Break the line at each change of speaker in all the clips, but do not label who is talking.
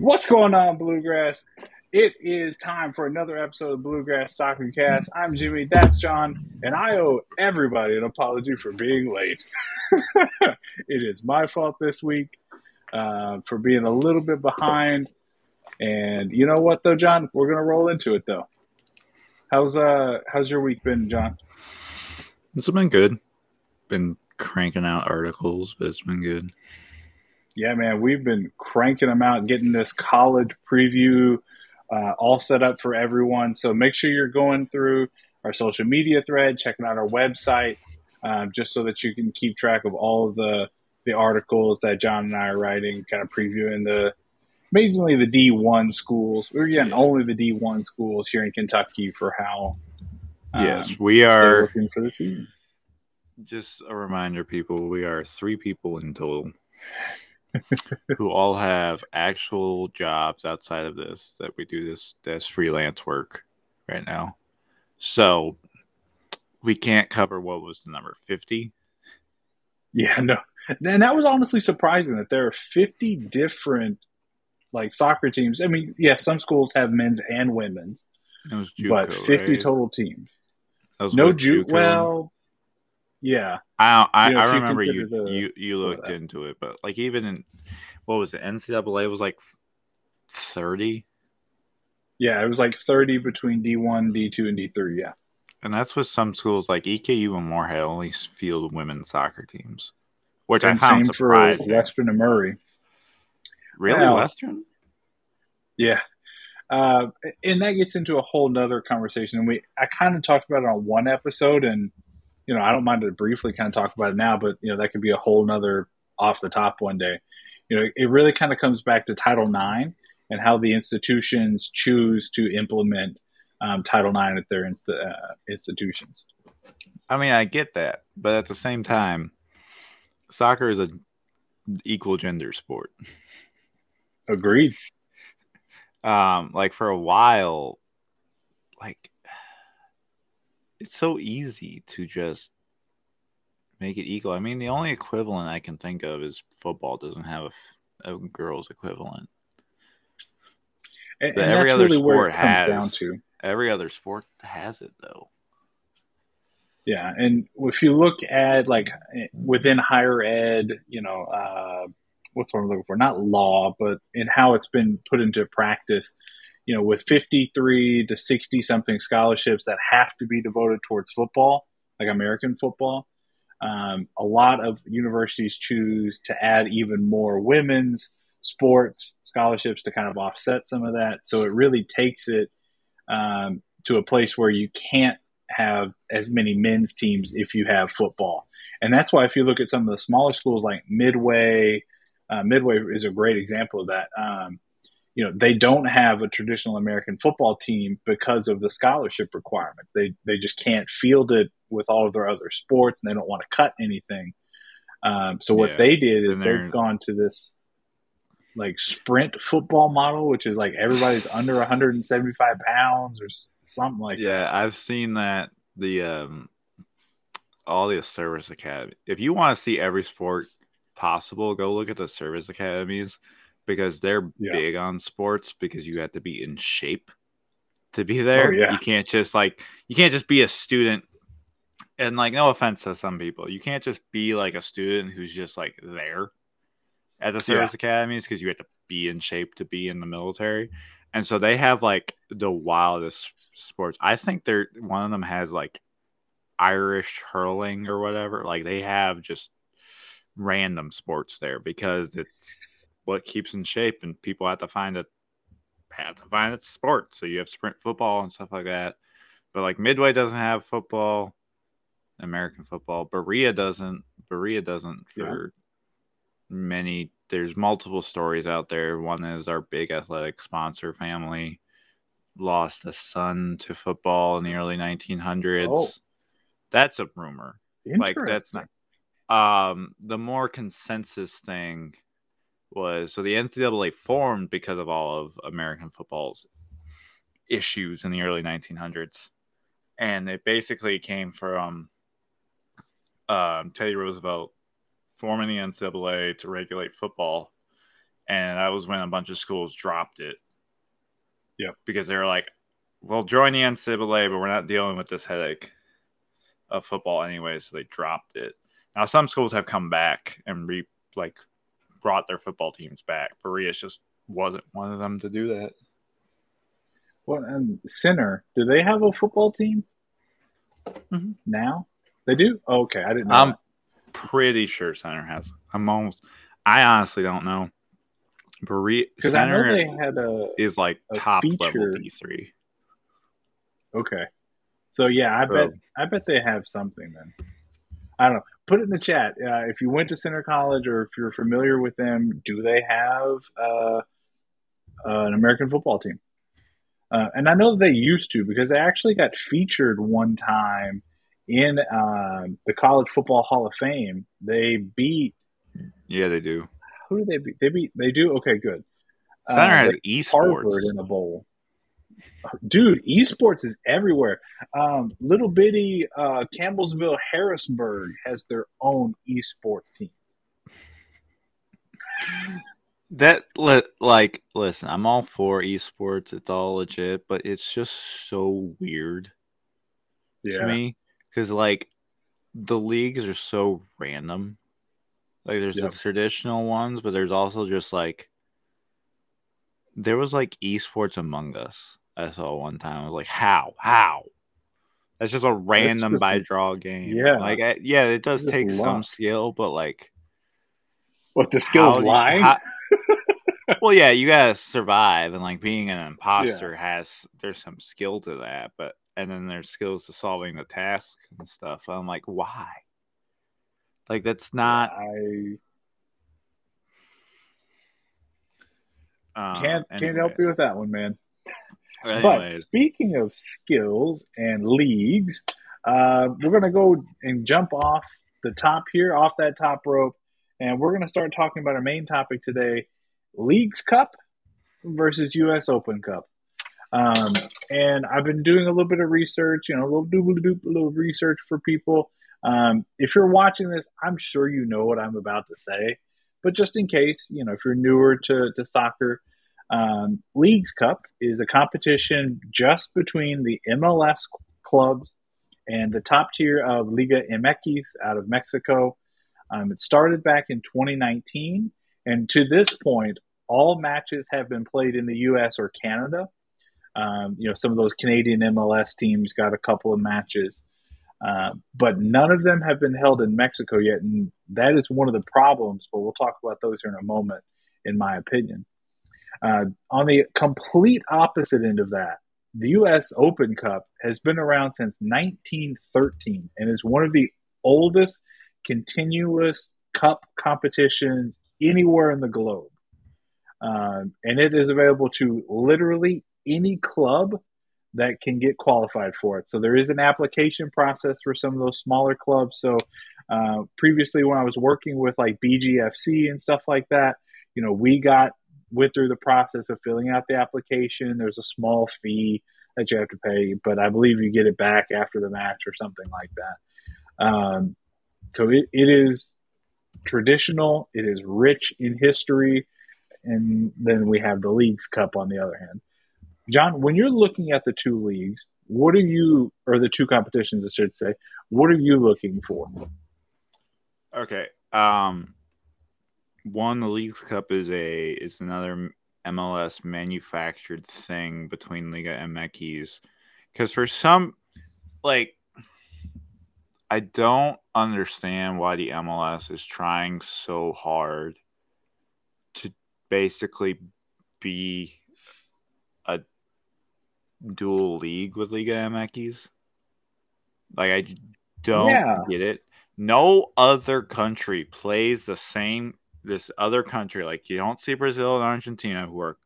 What's going on, Bluegrass? It is time for another episode of Bluegrass Soccer Cast. I'm Jimmie, that's Jon, and I owe everybody an apology for being late. it is my fault this week uh, for being a little bit behind. And you know what, though, Jon? We're gonna roll into it, though. How's uh how's your week been, Jon?
It's been good. Been cranking out articles, but it's been good.
Yeah, man, we've been cranking them out, getting this college preview uh, all set up for everyone. So make sure you're going through our social media thread, checking out our website, um, just so that you can keep track of all of the the articles that Jon and I are writing, kind of previewing the mainly the D1 schools. We're getting only the D1 schools here in Kentucky for how.
Um, yes, we are
looking for the season.
Just a reminder, people, we are three people in total who all have actual jobs outside of this that we do this this freelance work right now. So we can't cover what was the number 50
yeah no. And that was honestly surprising that there are 50 different like soccer teams. I mean yeah some schools have men's and women's JUCO, but 50 right? total teams. No juke well yeah,
I I, you know, I remember you, the, you you looked into it, but like even in what was it? NCAA was like thirty.
Yeah, it was like thirty between D one, D two, and D three. Yeah,
and that's what some schools like EKU and Morehead only field women's soccer teams, which
and
I found surprising.
For Western and Murray.
Really, Western?
Yeah, uh, and that gets into a whole nother conversation. And we I kind of talked about it on one episode, and you know, I don't mind to briefly kind of talk about it now, but you know, that could be a whole nother off the top one day. You know, it really kind of comes back to Title IX and how the institutions choose to implement um, Title IX at their inst- uh, institutions.
I mean, I get that, but at the same time, soccer is a equal gender sport.
Agreed.
Um, like for a while, like it's so easy to just make it equal. I mean, the only equivalent I can think of is football doesn't have a, a girls equivalent.
And, and every other really sport has down to.
Every other sport has it though.
Yeah, and if you look at like within higher ed, you know, uh, what's what I'm looking for? Not law, but in how it's been put into practice you know, with 53 to 60 something scholarships that have to be devoted towards football, like American football, um, a lot of universities choose to add even more women's sports scholarships to kind of offset some of that. So it really takes it um, to a place where you can't have as many men's teams if you have football. And that's why if you look at some of the smaller schools like Midway, uh, Midway is a great example of that. Um, you know they don't have a traditional American football team because of the scholarship requirements. They they just can't field it with all of their other sports, and they don't want to cut anything. Um, so what yeah. they did is they've gone to this like sprint football model, which is like everybody's under 175 pounds or something like
yeah,
that.
I've seen that the um all the service academy. If you want to see every sport possible, go look at the service academies because they're yeah. big on sports because you have to be in shape to be oh, there. Oh, yeah. You can't just like you can't just be a student and like no offense to some people, you can't just be like a student who's just like there at the service yeah. academies because you have to be in shape to be in the military. And so they have like the wildest sports. I think they're one of them has like Irish hurling or whatever. Like they have just random sports there because it's what keeps in shape, and people have to find it have to find its sport. So you have sprint football and stuff like that. But like Midway doesn't have football, American football. Berea doesn't. Berea doesn't for yeah. many. There's multiple stories out there. One is our big athletic sponsor family lost a son to football in the early 1900s. Oh. That's a rumor. Like that's not. Um, the more consensus thing was so the NCAA formed because of all of American football's issues in the early 1900s, and it basically came from um, Teddy Roosevelt forming the NCAA to regulate football, and that was when a bunch of schools dropped it.
Yep.
Because they were like, "Well, join the NCAA, but we're not dealing with this headache of football anyway," so they dropped it. Now some schools have come back and re like brought their football teams back. Berea just wasn't one of them to do that.
Well, and Centre, do they have a football team
mm-hmm.
now? They do. Oh, okay, I didn't know.
I'm
that.
pretty sure Centre has. I'm almost. I honestly don't know. Berea
because I know they had a
is like
a
top
feature.
level B three.
Okay, so yeah, I
So-
bet I bet they have something then. I don't know. Put it in the chat uh, if you went to Centre College or if you're familiar with them. Do they have uh, an American football team? Uh, and I know they used to because they actually got featured one time in um the College Football Hall of Fame. They beat
Yeah, they do.
who do they beat? They beat. They do. Okay, good.
Centre
Uh,
has
they Harvard in a bowl. Dude, esports is everywhere. Um, little bitty uh, Campbellsville Harrodsburg has their own esports team.
That li- like listen, I'm all for esports. It's all legit, but it's just so weird to me because like the leagues are so random. Like there's
Yep.
the traditional ones, but there's also just like there was like esports Among Us. I saw one time. I was like, how, how? That's just a random
just-
by draw game.
yeah.
like I, yeah, it does
Just
take some skill, but like
What the skill of lying?
how- well, yeah, you gotta survive, and like being an imposter has there's some skill to that, but and then there's skills to solving the task and stuff. I'm like, why? Like that's not.
I
Um,
can't can't help you with that one, man. But speaking of skills and leagues, uh, we're going to go and jump off the top here, off that top rope, and we're going to start talking about our main topic today Leagues Cup versus U.S. Open Cup. Um, and I've been doing a little bit of research, you know, a little doobly doop, a little research for people. Um, if you're watching this, I'm sure you know what I'm about to say, but just in case, you know, if you're newer to, to soccer, um, Leagues Cup is a competition just between the MLS clubs and the top tier of Liga MX out of Mexico. Um, it started back in 2019, and to this point, all matches have been played in the U.S. or Canada. Um, you know, some of those Canadian MLS teams got a couple of matches, uh, but none of them have been held in Mexico yet, and that is one of the problems. But we'll talk about those here in a moment, in my opinion. Uh, on the complete opposite end of that, the U.S. Open Cup has been around since 1913 and is one of the oldest continuous cup competitions anywhere in the globe. Um, and it is available to literally any club that can get qualified for it. So there is an application process for some of those smaller clubs. So uh, previously, when I was working with like BGFC and stuff like that, you know, we got went through the process of filling out the application. There's a small fee that you have to pay, but I believe you get it back after the match or something like that. Um, so it, it is traditional. It is rich in history, and then we have the Leagues Cup on the other hand. Jon, when you're looking at the two leagues, what are you, or the two competitions, I should say, what are you looking for?
okay. Um, one the Leagues Cup is a is another MLS manufactured thing between Liga and MX because for some like I don't understand why the MLS is trying so hard to basically be a dual league with Liga MX. Like I don't
Yeah.
get it. No other country plays the same this other country. Like you don't see Brazil and Argentina who are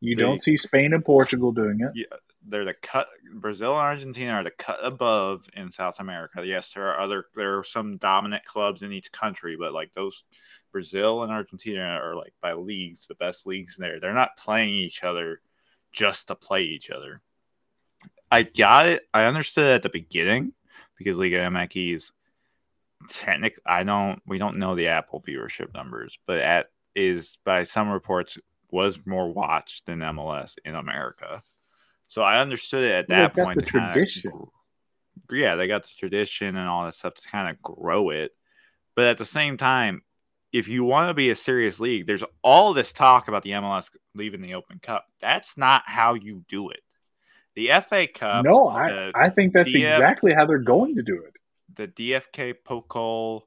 You
They-
don't see Spain and Portugal doing it.
they're the cut Brazil and Argentina are the cut above in South America. Yes, there are other there are some dominant clubs in each country, but like those Brazil and Argentina are like by leagues, the best leagues there. They're not playing each other just to play each other. I got it. I understood at the beginning because Liga MX technic I don't we don't know the Apple viewership numbers, but at is by some reports was more watched than MLS in America. So I understood it at that point.
The tradition. Kind of,
yeah, they got the tradition and all that stuff to kind of grow it. But at the same time, if you want to be a serious league, there's all this talk about the MLS leaving the Open Cup. That's not how you do it. The FA Cup.
No, I, I think that's DF, exactly how they're going to do it.
The DFB Pokal,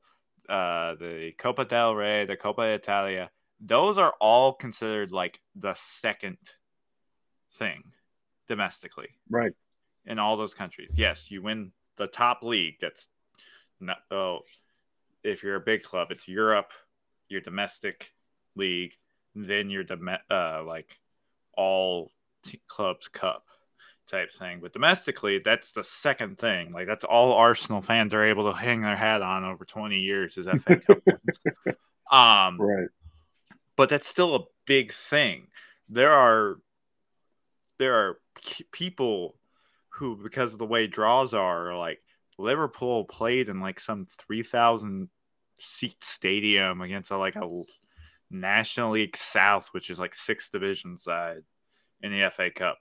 uh, the Copa del Rey, the Coppa Italia, those are all considered like the second thing domestically.
Right.
In all those countries. Yes, you win the top league. That's not, oh, if you're a big club, it's Europe, your domestic league, then your dom- uh, like all t- clubs cup type thing. But domestically, that's the second thing. Like that's all Arsenal fans are able to hang their hat on over 20 years is FA Cup wins. Um,
right.
But that's still a big thing. There are there are people who, because of the way draws are, are like Liverpool played in like some 3,000 seat stadium against a, like a National League South, which is like sixth division side in the FA Cup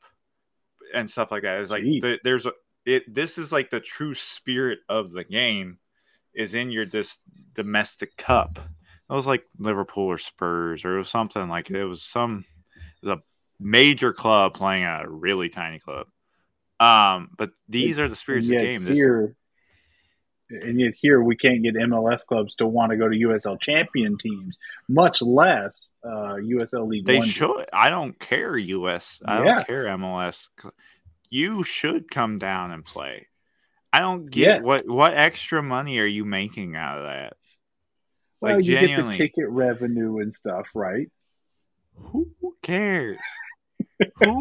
and stuff like that. It's like the, there's a it. This is like the true spirit of the game is in your this domestic cup. It was like Liverpool or Spurs or it was something like it was some it was a major club playing a really tiny club. Um, but these are the spirits of the game.
Here, and yet here we can't get MLS clubs to want to go to USL champion teams, much less uh, USL League. One.
They should. I don't care US. I yeah. don't care MLS. You should come down and play. I don't get yes. what what extra money are you making out of that?
Well, like, you genuinely. get the ticket revenue and stuff, right?
Who cares? Who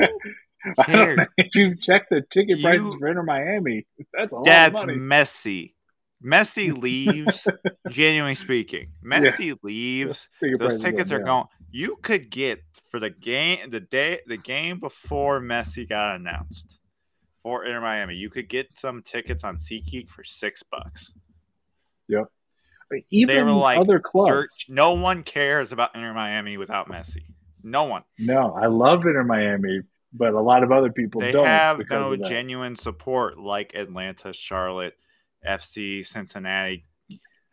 cares?
if you check the ticket you, prices for Inter Miami, that's a lot
that's
of money.
messy. Messi leaves. genuinely speaking, Messi yeah. leaves. Those tickets are going. You could get for the game the day the game before Messi got announced for Inter Miami. You could get some tickets on SeatGeek for six bucks.
Yep. Even they were like other clubs. Dirt,
no one cares about Inter Miami without Messi. No one.
No, I love Inter Miami, but a lot of other people
they
don't.
They have no genuine support like Atlanta, Charlotte, FC, Cincinnati,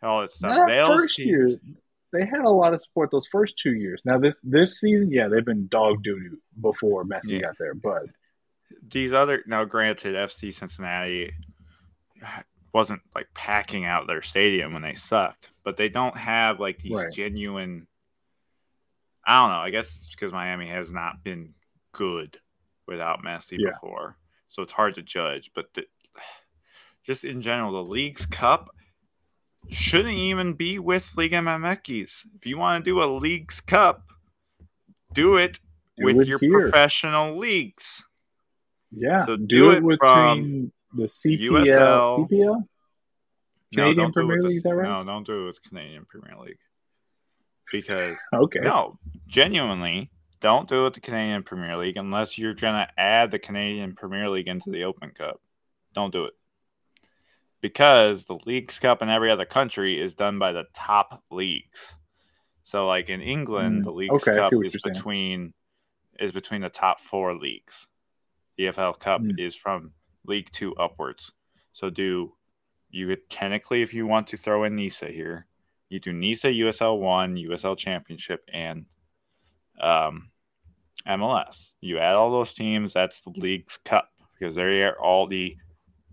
all that stuff.
first teams, year, they had a lot of support those first two years. Now this this season, yeah, they've been dog doo before Messi yeah. got there, but
these other now, granted, FC Cincinnati wasn't like packing out their stadium when they sucked, but they don't have like these right. genuine. I don't know. I guess because Miami has not been good without Messi yeah. before, so it's hard to judge. But the, just in general, the League's Cup shouldn't even be with Liga MX. If you want to do a League's Cup, do it do with it your here. professional leagues.
Yeah, so do, do it, it from the CPL, USL, CPL, Canadian no, Premier League. Is that right?
No, don't do it with Canadian Premier League because
okay,
no, genuinely, don't do it with the Canadian Premier League unless you're gonna add the Canadian Premier League into the Open Cup. Don't do it because the Leagues Cup in every other country is done by the top leagues. So, like in England, mm, the Leagues okay, Cup is between saying. is between the top four leagues. The EFL Cup mm. is from League Two upwards. So, do you could technically, if you want to throw in NISA here, you do NISA, USL One, USL Championship, and um, MLS. You add all those teams, that's the Leagues Cup because they are all the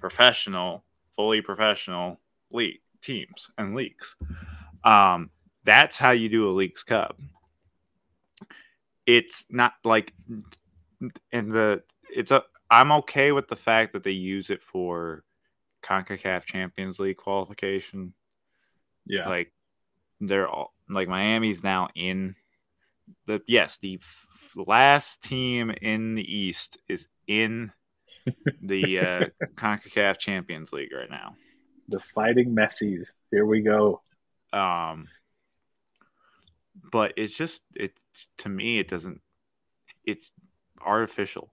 professional fully professional league teams and leagues. Um, that's how you do a leagues cup. It's not like in the it's a I'm okay with the fact that they use it for CONCACAF Champions League qualification.
Yeah.
Like they're all like Miami's now in the yes, the f- last team in the East is in the uh, CONCACAF Champions League right now.
The Fighting Messies. Here we go.
Um, but it's just it to me it doesn't. It's artificial.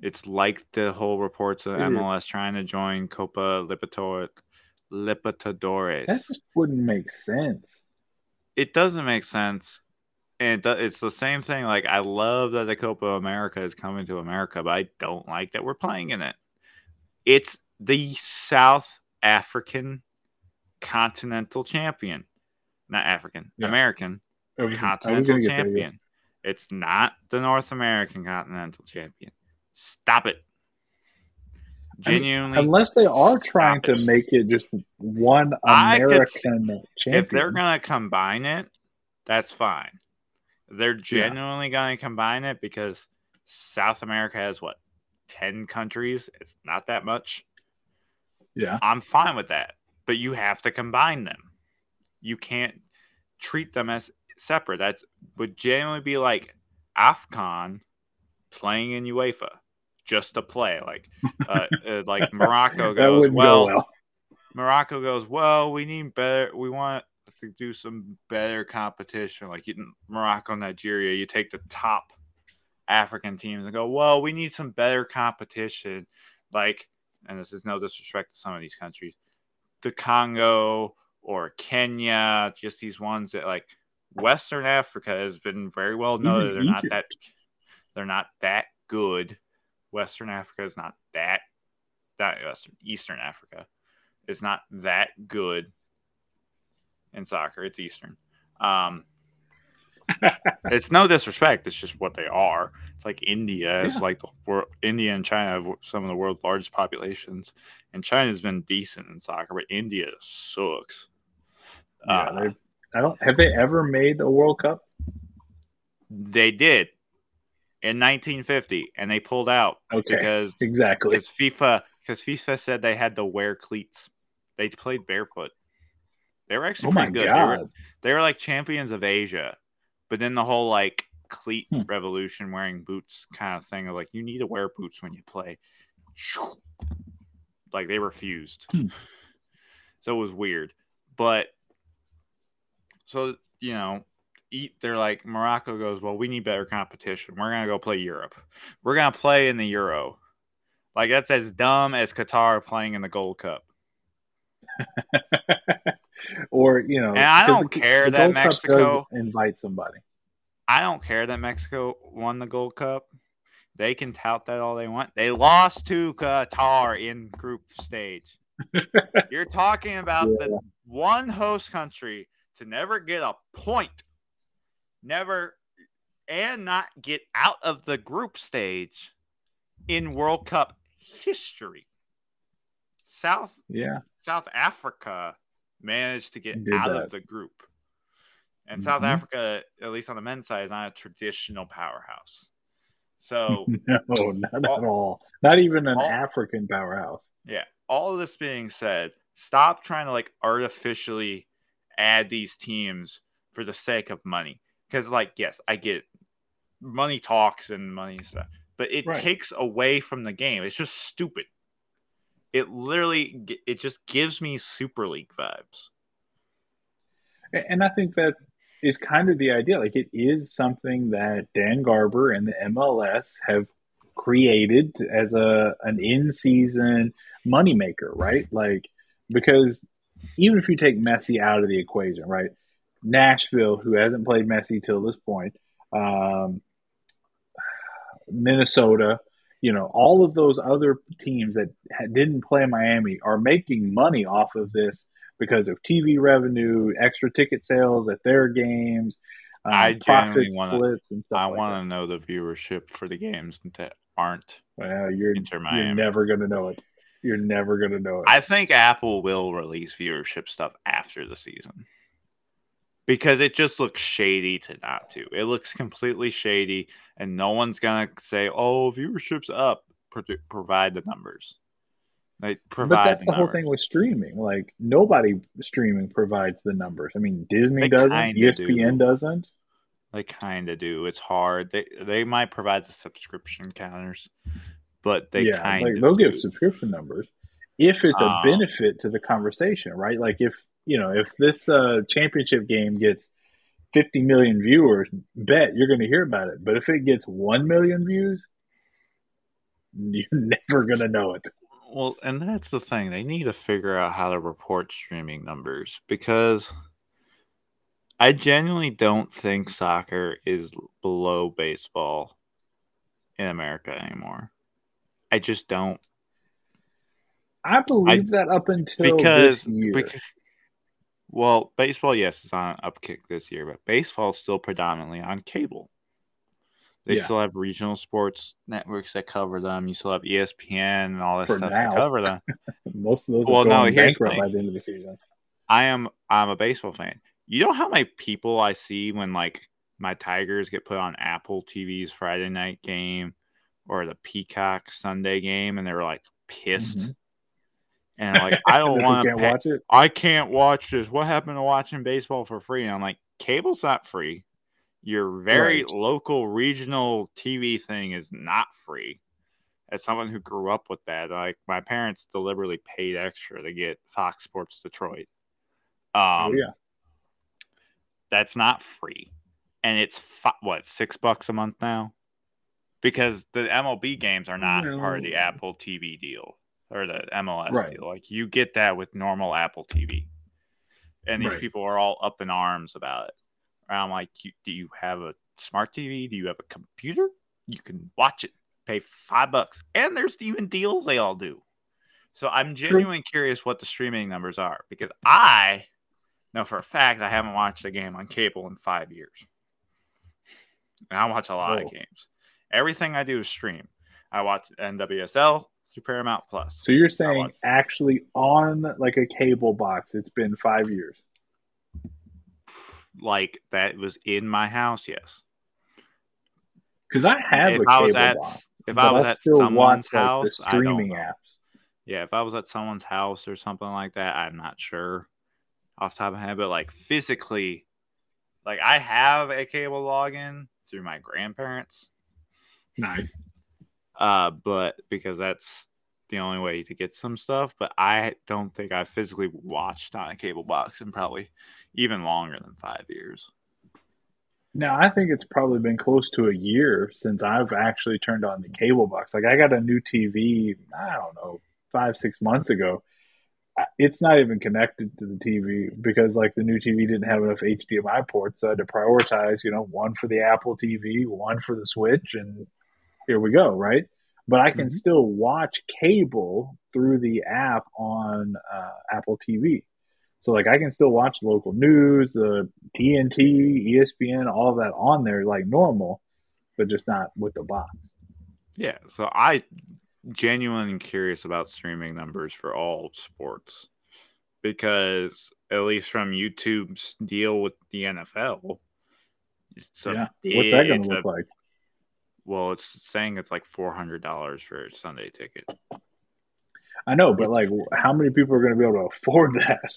It's like the whole reports of MLS trying to join Copa Libertadores. Libertadores.
That just wouldn't make sense.
It doesn't make sense and it's the same thing. Like I love that the Copa America is coming to America, but I don't like that we're playing in it. It's the South African continental champion, not African, yeah. American oh, oh, continental champion. There, it's not the North American continental champion. Stop it. Genuinely,
I mean, unless they are trying to make it just one American champion.
If they're gonna combine it, that's fine. They're genuinely yeah. going to combine it because South America has what ten countries. It's not that much.
Yeah,
I'm fine with that, but you have to combine them. You can't treat them as separate. That would genuinely be like Afcon playing in UEFA just to play. Like, uh, uh, like Morocco goes well, go well. Morocco goes well. We need better. We want to do some better competition. Like in Morocco, Nigeria, you take the top African teams and go, well, we need some better competition. Like, and this is no disrespect to some of these countries, the Congo or Kenya, just these ones that like Western Africa has been very well noted. They're not that they're not that good. Western Africa is not that that Western Eastern Africa is not that good in soccer. It's Eastern. Um, it's no disrespect. It's just what they are. It's like India. It's like the world. India and China have some of the world's largest populations, and China's been decent in soccer, but India sucks.
Yeah, uh, I don't. Have they ever made a World Cup?
They did in 1950, and they pulled out.
Okay,
because
exactly
because FIFA because FIFA said they had to wear cleats. They played barefoot. They were actually oh pretty good. They were, they were, like champions of Asia, but then the whole like cleat hmm. revolution, wearing boots kind of thing of like you need to wear boots when you play. Like they refused. Hmm. So it was weird, but so you know, eat. They're like Morocco goes. Well, we need better competition. We're gonna go play Europe. We're gonna play in the Euro. Like that's as dumb as Qatar playing in the Gold Cup.
or you know,
and I don't care the that Mexico
invite somebody.
I don't care that Mexico won the Gold Cup. They can tout that all they want. They lost to Qatar in group stage. You're talking about yeah. the one host country to never get a point, never, and not get out of the group stage in World Cup history. South,
yeah,
South Africa managed to get out that. of the group. And mm-hmm. South Africa, at least on the men's side, is not a traditional powerhouse. So
no, not all, at all. Not even an all, African powerhouse.
Yeah. All of this being said, stop trying to like artificially add these teams for the sake of money. Because, like, yes, I get it. money talks and money stuff, but it right. takes away from the game. It's just stupid it literally it just gives me super league vibes.
And i think that is kind of the idea like it is something that Don Garber and the mls have created as a an in-season moneymaker right? Like because even if you take messi out of the equation right nashville who hasn't played messi till this point um, minnesota you know, all of those other teams that didn't play Miami are making money off of this because of TV revenue, extra ticket sales at their games,
um, I profit wanna, splits and stuff. I like want to know the viewership for the games that aren't.
Well, you're you're never gonna know it. You're never gonna know it.
I think Apple will release viewership stuff after the season because it just looks shady to not to. It looks completely shady, and no one's gonna say, "Oh, viewership's up." Pro- provide the numbers. Like provide. But
that's the,
the
whole thing with streaming. Like nobody streaming provides the numbers. I mean, Disney they doesn't. ESPN do. doesn't.
They kind of do. It's hard. They they might provide the subscription counters, but they yeah, kind
like they'll do. give subscription numbers if it's a um, benefit to the conversation, right? Like if you know, if this uh, championship game gets 50 million viewers, bet you're going to hear about it. But if it gets 1 million views, you're never going to know it.
Well, and that's the thing. They need to figure out how to report streaming numbers because I genuinely don't think soccer is below baseball in America anymore. I just don't.
I believe I, that up until because, because
well, baseball, yes, it's on upkick this year, but baseball is still predominantly on cable. They yeah. still have regional sports networks that cover them. You still have ESPN and all that For stuff now. to cover them.
Most of those well, no, bankrupt by the end of the season.
I am I'm a baseball fan. You know how many people I see when like my Tigers get put on Apple TV's Friday night game or the Peacock Sunday game, and they're like pissed. Mm-hmm. And like, I don't want to watch it. I can't watch this. What happened to watching baseball for free? And I'm like, cable's not free. Your very right. local regional TV thing is not free. As someone who grew up with that, like my parents deliberately paid extra to get Fox Sports Detroit. Oh, um, oh, yeah, that's not free, and it's fi- what six bucks a month now, because the MLB games are not part of the Apple TV deal or the MLS right. deal. Like you get that with normal Apple TV, and these right. people are all up in arms about it. I'm like, do you have a smart TV? Do you have a computer? You can watch it. Pay five bucks, and there's even deals they all do. So I'm genuinely True. curious what the streaming numbers are because I know for a fact I haven't watched a game on cable in five years. And I watch a lot oh. of games. Everything I do is stream. I watch NWSL, through Paramount Plus.
So you're saying actually on like a cable box, it's been five years.
Like that was in my house, yes.
Because I have if a I was at, box,
if I was I at someone's watch, house, like, streaming apps. Yeah, if I was at someone's house or something like that, I'm not sure off top of my head, but like physically, like I have a cable login through my grandparents.
Nice
uh, but because that's the only way to get some stuff. But I don't think I physically watched on a cable box in probably even longer than five years.
Now I think it's probably been close to a year since I've actually turned on the cable box. Like I got a new TV, I don't know, five six months ago. It's not even connected to the TV because like the new TV didn't have enough HDMI ports, so I had to prioritize. You know, one for the Apple TV, one for the Switch, and here we go, right? But I can mm-hmm. still watch cable through the app on uh, Apple TV. So like I can still watch local news, the uh, TNT, ESPN, all that on there like normal, but just not with the box.
Yeah, so I genuinely curious about streaming numbers for all sports because at least from YouTube's deal with the NFL, it's a
yeah. What's that going to look a, like?
Well, it's saying it's like four hundred dollars for a Sunday ticket.
I know, but like, how many people are going to be able to afford that?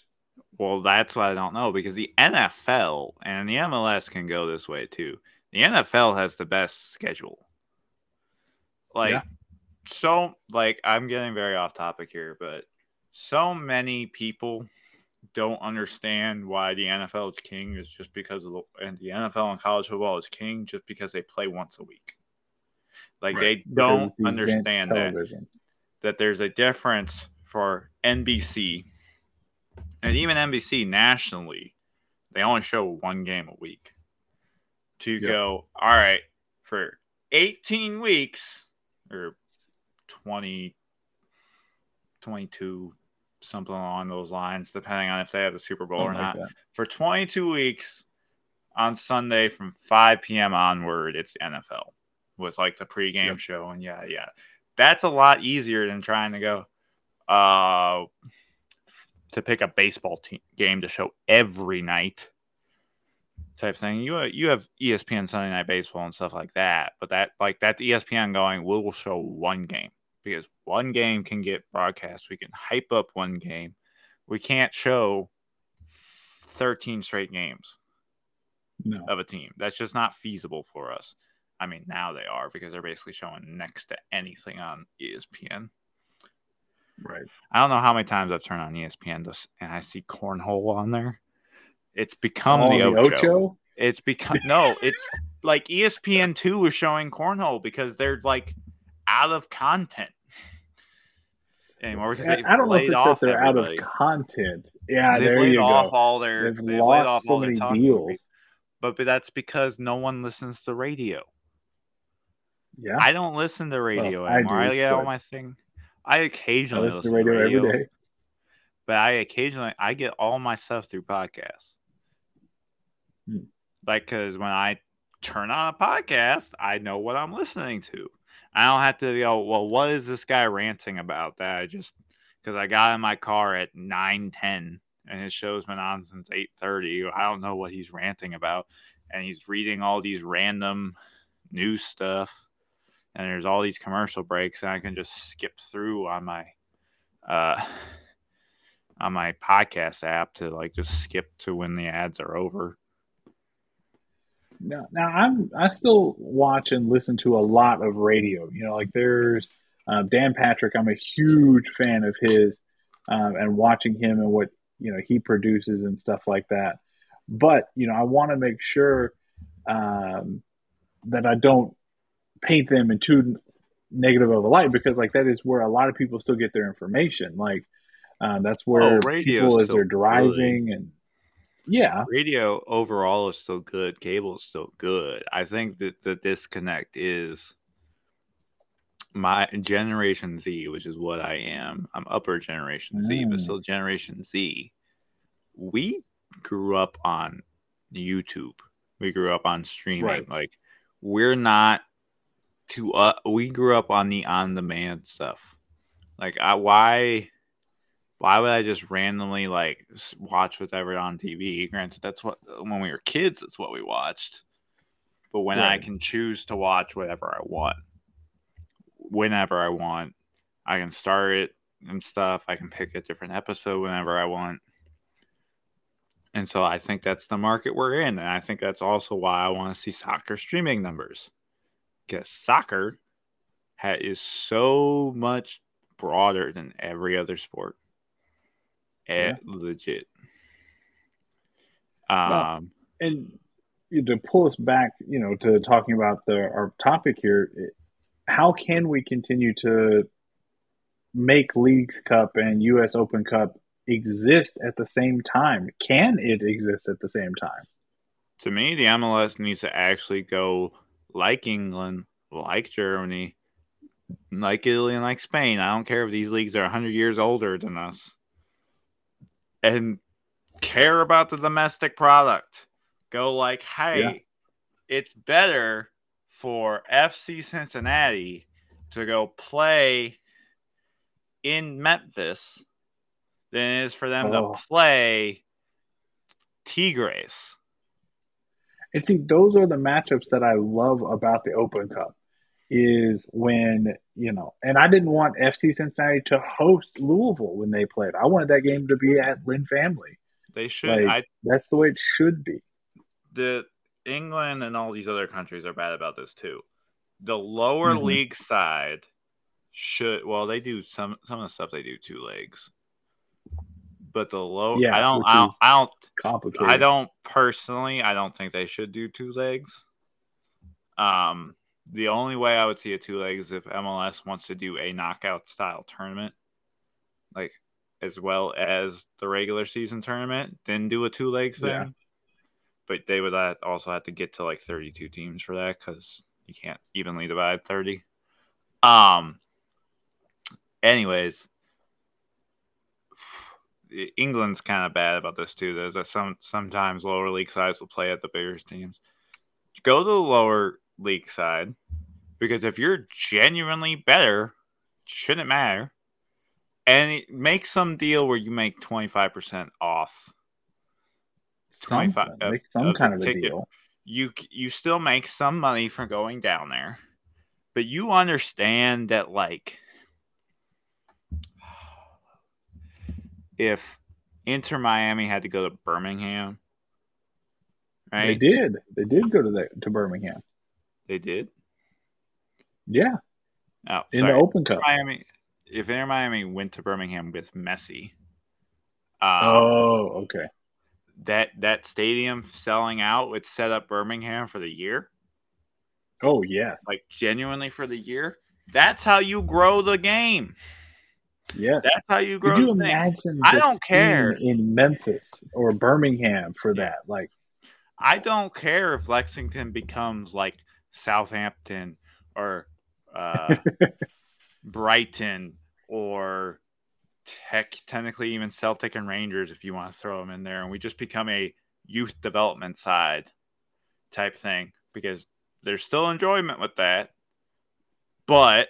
Well, that's what I don't know because the NFL and the MLS can go this way too. The NFL has the best schedule. Like, yeah. so, like, I'm getting very off topic here, but so many people don't understand why the NFL is king is just because of the, and the NFL and college football is king just because they play once a week. Like right. they don't the understand that that there's a difference for NBC and even NBC nationally. They only show one game a week. To yep. go, all right, for 18 weeks or 20, 22, something along those lines, depending on if they have the Super Bowl something or not. Like for 22 weeks on Sunday from 5 p.m. onward, it's NFL with like the pregame yep. show and yeah, yeah. That's a lot easier than trying to go uh to pick a baseball team game to show every night type thing. You you have ESPN Sunday Night Baseball and stuff like that, but that like that's ESPN going. We will show one game because one game can get broadcast. We can hype up one game. We can't show thirteen straight games no. of a team. That's just not feasible for us. I mean, now they are because they're basically showing next to anything on ESPN.
Right.
I don't know how many times I've turned on ESPN and I see cornhole on there. It's become oh, the, Ocho. the Ocho. It's become no. It's like ESPN two is showing cornhole because they're like out of content. anymore because
I don't know if it's that they're everybody. out of content. Yeah, they've there laid you
off
go.
all their they've, they've laid off so all their deals. But, but that's because no one listens to radio.
Yeah,
I don't listen to radio well, anymore. I, do, I get all my thing. I occasionally I listen, listen, to radio, radio every day, but I occasionally I get all my stuff through podcasts. Hmm. Like, because when I turn on a podcast, I know what I'm listening to. I don't have to go, well, what is this guy ranting about that I just because I got in my car at 9 10 and his show's been on since 8 30. I don't know what he's ranting about. And he's reading all these random news stuff. And there's all these commercial breaks, and I can just skip through on my uh on my podcast app to like just skip to when the ads are over.
Now, now I'm I still watch and listen to a lot of radio. You know, like there's uh, Dan Patrick. I'm a huge fan of his, um, and watching him and what you know he produces and stuff like that. But you know, I want to make sure um, that I don't paint them in too negative of a light because like that is where a lot of people still get their information. Like uh, that's where oh, people as they're driving good. and yeah,
radio overall is still good. Cable is still good. I think that the disconnect is my generation Z, which is what I am. I'm upper generation Z, mm. but still generation Z. We grew up on YouTube. We grew up on streaming. Right. Like we're not to uh we grew up on the on demand stuff. Like I why why would I just randomly like watch whatever on TV? Granted, that's what when we were kids, that's what we watched. But when right. I can choose to watch whatever I want, whenever I want, I can start it and stuff. I can pick a different episode whenever I want. And so I think that's the market we're in. And I think that's also why I want to see soccer streaming numbers. Because soccer ha- is so much broader than every other sport yeah. legit. Um, well,
and to pull us back, you know, to talking about the our topic here, how can we continue to make Leagues Cup and U.S. Open Cup exist at the same time? Can it exist at the same time?
To me, the MLS needs to actually go like England, like Germany, like Italy, and like Spain. I don't care if these leagues are 100 years older than us and care about the domestic product. Go like, hey, yeah. it's better for FC Cincinnati to go play in Memphis than it is for them oh. to play Tigres.
And see, those are the matchups that I love about the Open Cup is when you know, and I didn't want FC Cincinnati to host Louisville when they played. I wanted that game to be at Lynn Family.
They should.
Like, I, that's the way it should be.
The England and all these other countries are bad about this too. The lower mm-hmm. league side should. Well, they do some some of the stuff they do two legs. But the low, yeah, I don't, I don't, I don't, complicated. I don't personally, I don't think they should do two legs. Um, the only way I would see a two legs if MLS wants to do a knockout style tournament, like as well as the regular season tournament, then do a two leg thing. Yeah. But they would also have to get to like 32 teams for that because you can't evenly divide 30. Um. Anyways, England's kind of bad about this too. There's that some sometimes lower league sides will play at the bigger teams. Go to the lower league side because if you're genuinely better, shouldn't matter. And make some deal where you make 25% off.
25 some, uh, make some kind of a deal.
You you still make some money from going down there. But you understand that like if Inter Miami had to go to Birmingham,
right? They did. They did go to the to Birmingham.
They did.
Yeah.
Oh,
in sorry. the Open Cup.
Miami, if Inter Miami went to Birmingham with Messi.
Um, oh, okay.
That that stadium selling out would set up Birmingham for the year.
Oh yeah,
like genuinely for the year. That's how you grow the game.
Yeah,
that's how you grow. Could you imagine? I don't care
in Memphis or Birmingham for that. Like,
I don't care if Lexington becomes like Southampton or uh, Brighton or tech, technically even Celtic and Rangers if you want to throw them in there, and we just become a youth development side type thing because there's still enjoyment with that, but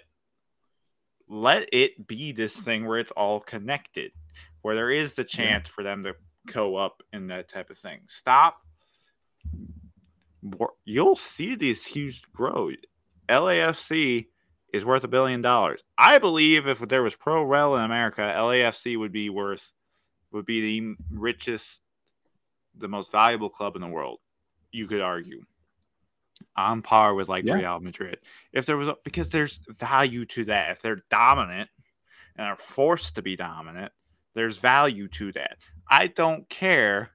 let it be this thing where it's all connected, where there is the chance yeah. for them to go up in that type of thing. Stop. You'll see these huge growth. LAFC is worth a billion dollars. I believe if there was pro rel in America, LAFC would be worth would be the richest, the most valuable club in the world. You could argue on par with like yeah. Real Madrid. If there was a, because there's value to that. If they're dominant and are forced to be dominant, there's value to that. I don't care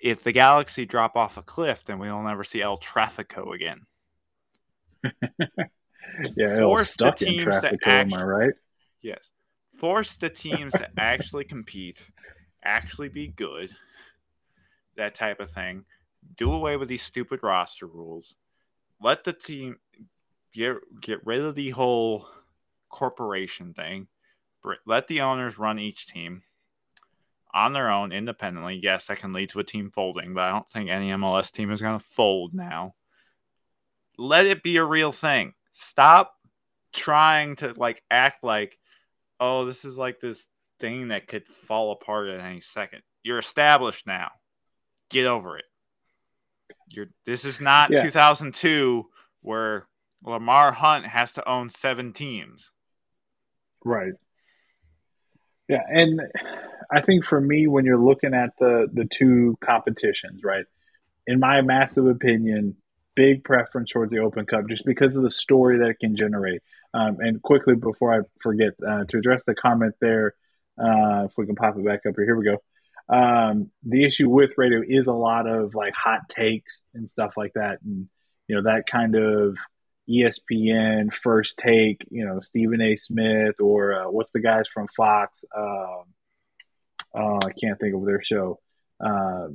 if the Galaxy drop off a cliff, then we'll never see El Trafico again.
yeah, force the teams to actually, am I right?
Yes. Force the teams to actually compete, actually be good, that type of thing. Do away with these stupid roster rules let the team get get rid of the whole corporation thing. Let the owners run each team on their own independently. Yes, that can lead to a team folding, but I don't think any MLS team is going to fold now. Let it be a real thing. Stop trying to like act like, oh, this is like this thing that could fall apart at any second. You're established now. Get over it. You're this is not yeah. 2002 where Lamar Hunt has to own seven teams.
Right. Yeah, and I think for me, when you're looking at the the two competitions, right, in my massive opinion, big preference towards the Open Cup just because of the story that it can generate. Um, and quickly before I forget uh, to address the comment there, uh, if we can pop it back up here, here we go. Um, the issue with radio is a lot of like hot takes and stuff like that, and you know that kind of ESPN first take. You know Stephen A. Smith or uh, what's the guys from Fox? Uh, oh, I can't think of their show. Uh,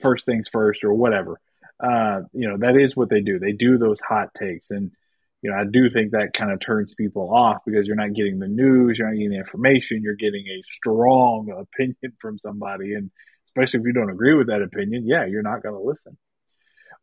first things first or whatever. Uh, you know that is what they do. They do those hot takes and you know, I do think that kind of turns people off because you're not getting the news, you're not getting the information, you're getting a strong opinion from somebody. And especially if you don't agree with that opinion, yeah, you're not going to listen.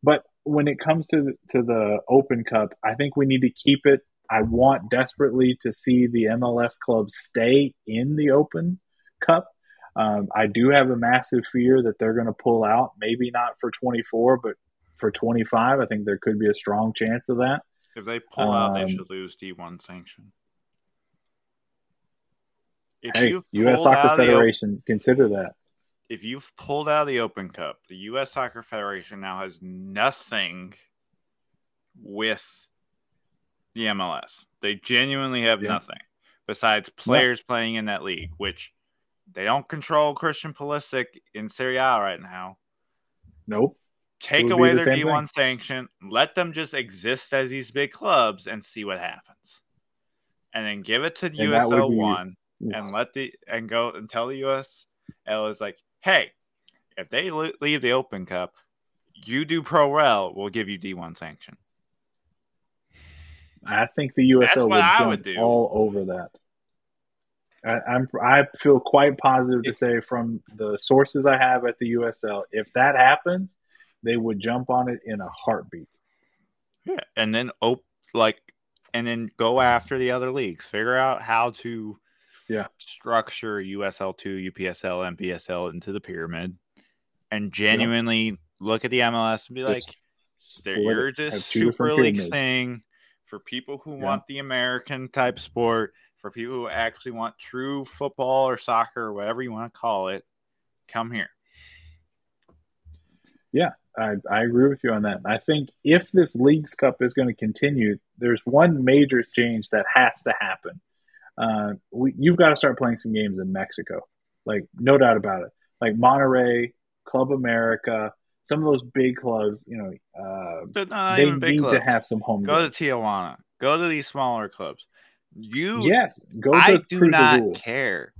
But when it comes to the, to the Open Cup, I think we need to keep it. I want desperately to see the MLS clubs stay in the Open Cup. Um, I do have a massive fear that they're going to pull out, maybe not for 24, but for 25. I think there could be a strong chance of that.
If they pull um, out, they um, should lose D1 sanction.
If hey, U.S. Soccer Federation, the, consider that.
If you've pulled out of the Open Cup, the U.S. Soccer Federation now has nothing with the MLS. They genuinely have yeah. nothing besides players yeah. playing in that league, which they don't control Christian Pulisic in Serie A right now.
Nope
take away the their D1 thing. sanction, let them just exist as these big clubs and see what happens. And then give it to and USL one be, and let the and go and tell the USL is like, hey, if they leave the Open Cup, you do pro rel, we'll give you D1 sanction.
I think the USL would, I would do. all over that. I, am I feel quite positive to say from the sources I have at the USL, if that happens, they would jump on it in a heartbeat.
Yeah, and then op- like and then go after the other leagues. Figure out how to
yeah
structure USL two, UPSL, NPSL into the pyramid, and genuinely look at the MLS and be Just like, "You're just Super League pyramids. thing for people who yeah. want the American type sport." For people who actually want true football or soccer or whatever you want to call it, come here.
Yeah, I, I agree with you on that. I think if this Leagues Cup is going to continue, there's one major change that has to happen. Uh, we, you've got to start playing some games in Mexico, like no doubt about it. Like Monterrey, Club America, some of those big clubs. You know, uh, they need clubs. to have some home.
Go games. to Tijuana. Go to these smaller clubs. You
yes,
go. I do not care.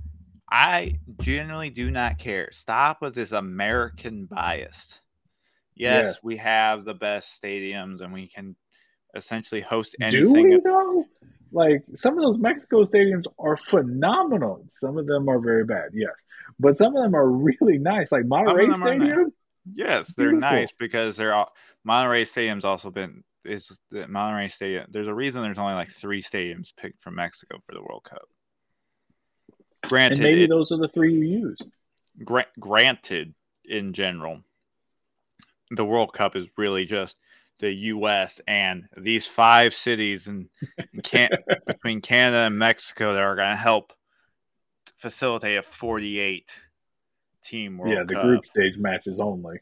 I genuinely do not care. Stop with this American bias. Yes, yes, we have the best stadiums and we can essentially host anything. Do we
though? Like some of those Mexico stadiums are phenomenal. Some of them are very bad, yes, but some of them are really nice. Like Monterrey Stadium.
Nice. Yes, they're Beautiful. nice because they're all Monterrey Stadium's also been it's the Monterrey Stadium. There's a reason there's only like three stadiums picked from Mexico for the World Cup.
Granted, and maybe it, those are the three you use.
Gra- granted, in general, the World Cup is really just the U.S. and these five cities and can between Canada and Mexico that are going to help facilitate a 48 team World
Yeah, the
Cup.
group stage matches only.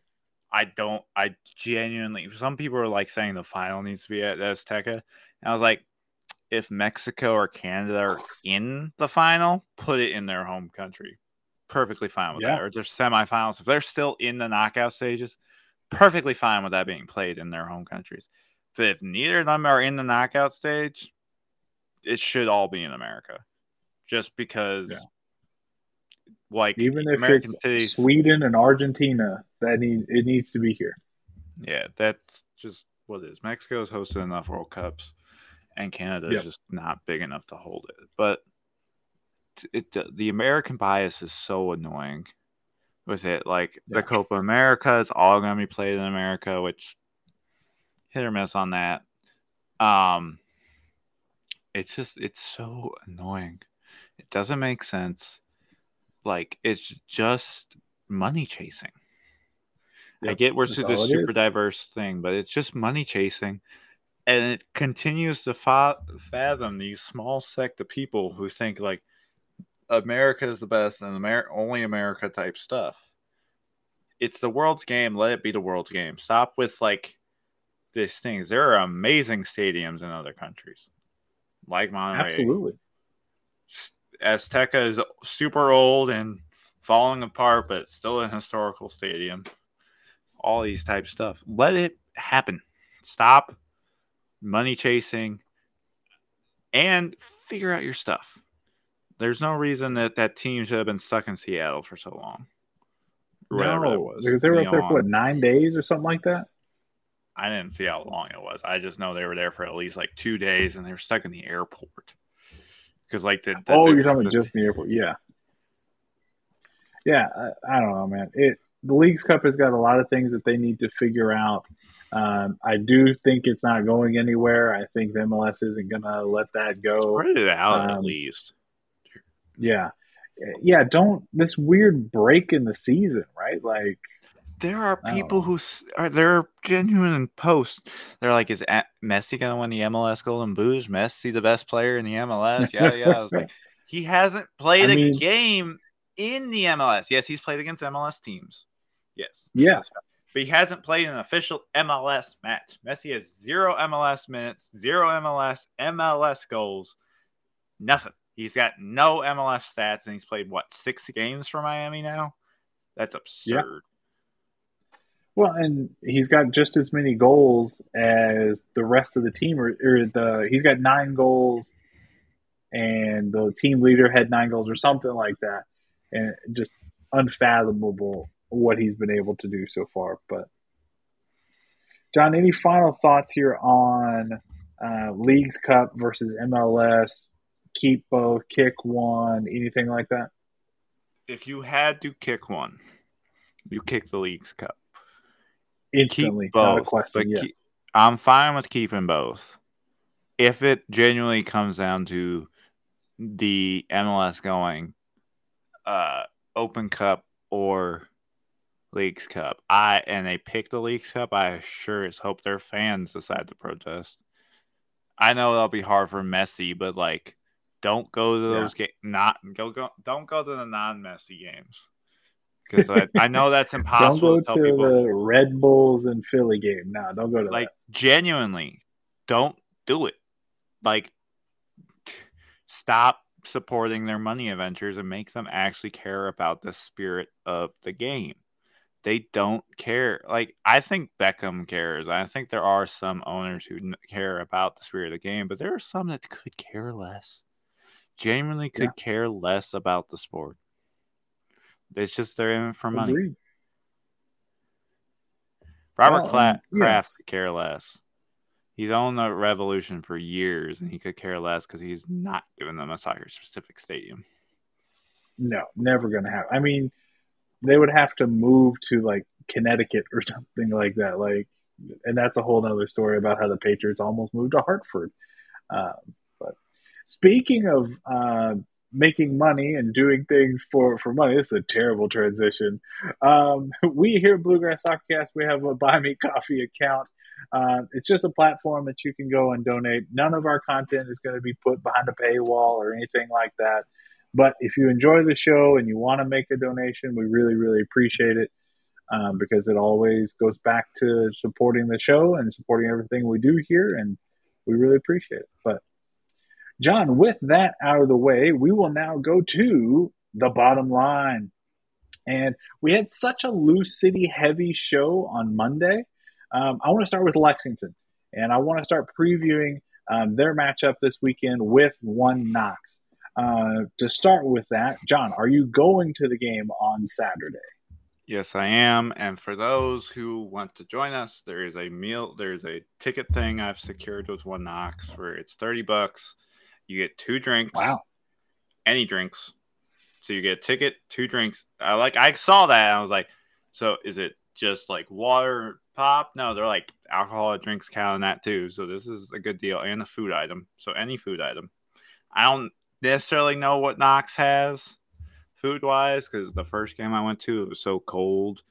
I don't. I genuinely. Some people are like saying the final needs to be at Azteca, and I was like, if Mexico or Canada are in the final, put it in their home country. Perfectly fine with yeah. that. Or their semifinals. If they're still in the knockout stages, perfectly fine with that being played in their home countries. But if neither of them are in the knockout stage, it should all be in America. Just because yeah. like
even if American it's cities, Sweden and Argentina, that need it needs to be here.
Yeah, that's just what it is. Mexico's hosted enough World Cups and Canada is yep. just not big enough to hold it. But it the American bias is so annoying with it. Like yeah. the Copa America is all going to be played in America, which hit or miss on that. Um, it's just it's so annoying. It doesn't make sense. Like it's just money chasing. Yep. I get we're to this super is. diverse thing, but it's just money chasing. And it continues to fa- fathom these small sect of people who think like America is the best and Amer- only America type stuff. It's the world's game. Let it be the world's game. Stop with like these things. There are amazing stadiums in other countries, like Monterrey. Absolutely. Azteca is super old and falling apart, but still a historical stadium. All these type stuff. Let it happen. Stop money chasing and figure out your stuff. There's no reason that that team should have been stuck in Seattle for so long.
Whatever no, was. Because they were up there for what, nine days or something like that?
I didn't see how long it was. I just know they were there for at least like two days and they were stuck in the airport. Because, like, the,
the, oh, the, you're talking about just in the airport. Yeah. Yeah. I, I don't know, man. It The Leagues Cup has got a lot of things that they need to figure out. Um, I do think it's not going anywhere. I think the MLS isn't going to let that go.
Spread it out um, at least.
Yeah, yeah. Don't this weird break in the season, right? Like
there are people who are they're genuine in post. They're like, is Messi going to win the MLS Golden Boot? Messi the best player in the MLS? Yeah, yeah. I was like, he hasn't played I a mean, game in the MLS. Yes, he's played against MLS teams. Yes.
Yeah.
But he hasn't played an official MLS match. Messi has zero MLS minutes, zero MLS, MLS goals, nothing. He's got no MLS stats, and he's played what six games for Miami now. That's absurd. Yeah.
Well, and he's got just as many goals as the rest of the team, or, or the he's got nine goals, and the team leader had nine goals, or something like that, and just unfathomable what he's been able to do so far. But Jon, any final thoughts here on uh, Leagues Cup versus MLS? Keep both, kick one, anything like that?
If you had to kick one, you kick the Leagues Cup.
Instantly, keep both, question, yes. keep,
I'm fine with keeping both. If it genuinely comes down to the MLS going uh, Open Cup or Leagues Cup, I and they pick the Leagues Cup, I sure as hope their fans decide to protest. I know that'll be hard for Messi, but like don't go to those yeah. games. Not go go. Don't go to the non-messy games because I, I, know that's impossible.
don't go to, to the Red Bulls and Philly game. No, don't go to
like
that.
genuinely. Don't do it. Like stop supporting their money adventures and make them actually care about the spirit of the game. they don't care. Like I think Beckham cares. I think there are some owners who care about the spirit of the game, but there are some that could care less. Genuinely could yeah. care less about the sport. It's just they're in it for money. Agreed. Robert well, Cla- um, Kraft could care less. He's owned the Revolution for years, and he could care less because he's not giving them a soccer specific stadium.
No, never going to happen. I mean, they would have to move to like Connecticut or something like that. Like, and that's a whole other story about how the Patriots almost moved to Hartford. Um, speaking of uh, making money and doing things for, for money, this is a terrible transition. Um, we here at Bluegrass Soccercast, we have a Buy Me Coffee account. Uh, it's just a platform that you can go and donate. None of our content is going to be put behind a paywall or anything like that. But if you enjoy the show and you want to make a donation, we really, really appreciate it um, because it always goes back to supporting the show and supporting everything we do here. And we really appreciate it. But, Jon, with that out of the way, we will now go to the bottom line. And we had such a Lou City heavy show on Monday. Um, I want to start with Lexington, and I want to start previewing um, their matchup this weekend with One Knox. Uh, to start with that, Jon, are you going to the game on Saturday?
Yes, I am. And for those who want to join us, there is a meal, there's a ticket thing I've secured with One Knox where it's 30 bucks. You get two drinks.
Wow.
Any drinks. So you get a ticket, two drinks. I like I saw that I was like, so is it just like water pop? No, they're like alcoholic drinks count on that too. So this is a good deal and a food item. So any food item. I don't necessarily know what Knox has food wise because the first game I went to it was so cold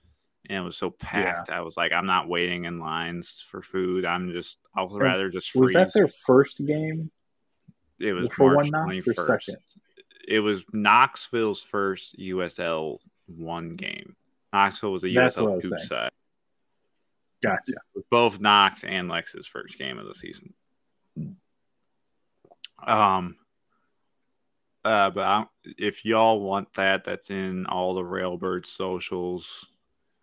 and it was so packed. Yeah. I was like, I'm not waiting in lines for food. I'm just I'll rather just freeze.
Was that their first game?
It was for March twenty first. It was Knoxville's first USL one game. Knoxville was a That's USL two side.
Gotcha.
Both Knox and Lex's first game of the season. Um, uh, but I, if y'all want that, that's in all the Railbird socials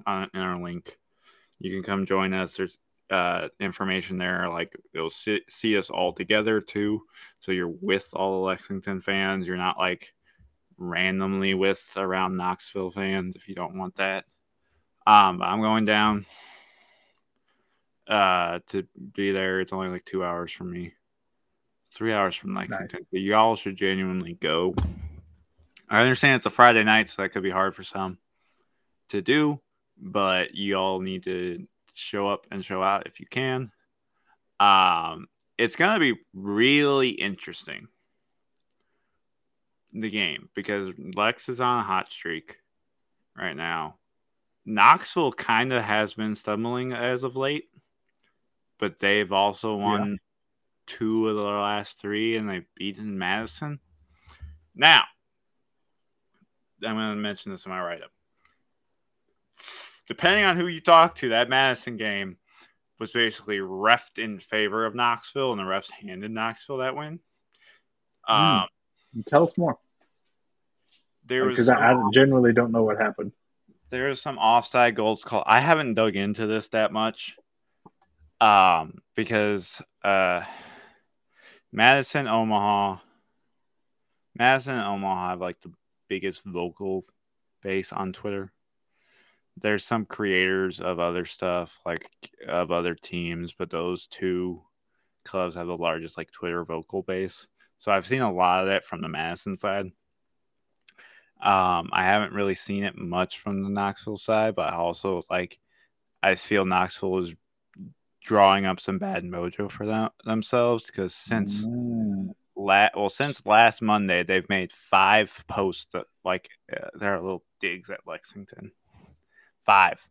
on in our link. You can come join us. There's uh, information there, like it'll see, see us all together too. So you're with all the Lexington fans. You're not like randomly with around Knoxville fans if you don't want that. Um, I'm going down uh to be there. It's only like two hours from me three hours from Lexington. Nice. But y'all should genuinely go. I understand it's a Friday night, so that could be hard for some to do, but y'all need to show up and show out if you can. Um, it's gonna be really interesting the game because Lex is on a hot streak right now. Knoxville kind of has been stumbling as of late, but they've also won two of the last three, and they've beaten Madison. Now, I'm going to mention this in my write up. Depending on who you talk to, that Madison game was basically refed in favor of Knoxville, and the refs handed Knoxville that win.
Mm. Um, Tell us more.
There
because I, I generally don't know what happened.
There was some offside goals called. I haven't dug into this that much, um, because uh, Madison, Omaha. Madison and Omaha have like the biggest vocal base on Twitter. There's some creators of other stuff, like of other teams, but those two clubs have the largest like Twitter vocal base. So I've seen a lot of that from the Madison side. Um, I haven't really seen it much from the Knoxville side, but also like I feel Knoxville is drawing up some bad mojo for them themselves because since mm. la- well since last Monday they've made five posts that like uh, there are little digs at Lexington. Five.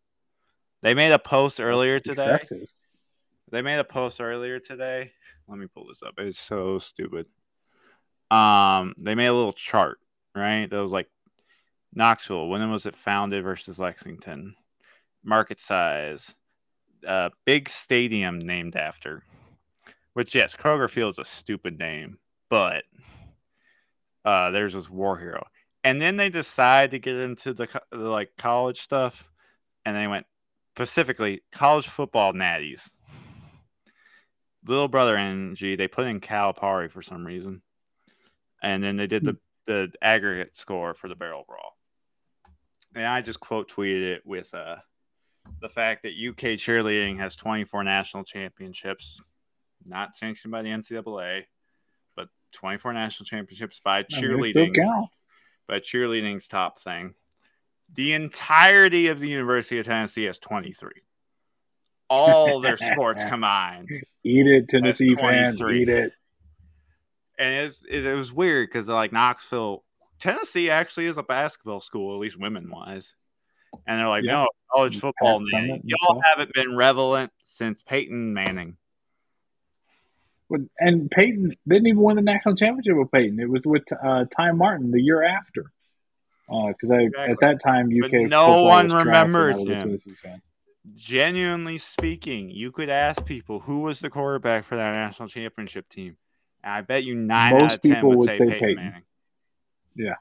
They made a post earlier today. Excessive. They made a post earlier today. Let me pull this up. It's so stupid. Um, they made a little chart, right? That was like Knoxville. When was it founded versus Lexington? Market size, a big stadium named after. Which yes, Kroger Field is a stupid name, but uh, there's this war hero. And then they decide to get into the, the like college stuff. And they went specifically college football natties. Little brother energy, they put in Calipari for some reason, and then they did the the aggregate score for the barrel brawl. And I just quote tweeted it with uh, the fact that UK cheerleading has 24 national championships, not sanctioned by the NCAA, but 24 national championships by cheerleading. By cheerleading's top thing. The entirety of the University of Tennessee has 23. All their sports combined.
Eat it, Tennessee fans. Eat it.
And it, it, was weird because like Knoxville, Tennessee actually is a basketball school, at least women wise. And they're like, yeah. no, college football, man. Y'all haven't been relevant since Peyton Manning.
And Peyton didn't even win the national championship with Peyton. It was with uh, Tee Martin the year after. Because uh, exactly. at that time, UK. But
no one remembers him. Genuinely speaking, you could ask people who was the quarterback for that national championship team. And I bet you nine Most out of ten would, would say, say Peyton, Peyton, Manning.
Yeah.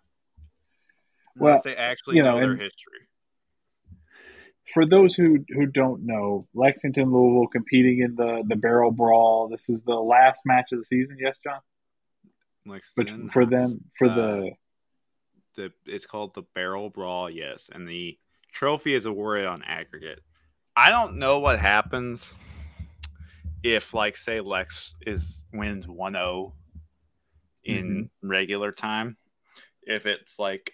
Unless well, they actually you know, know their history
for those who who don't know, Lexington Louisville competing in the the barrel brawl. This is the last match of the season. Yes, Jon. Lexington but for them for uh, the
the it's called the barrel brawl. Yes, and the trophy is awarded on aggregate. I don't know what happens if, like, say Lex is wins 1-0 in mm-hmm. regular time. If it's like,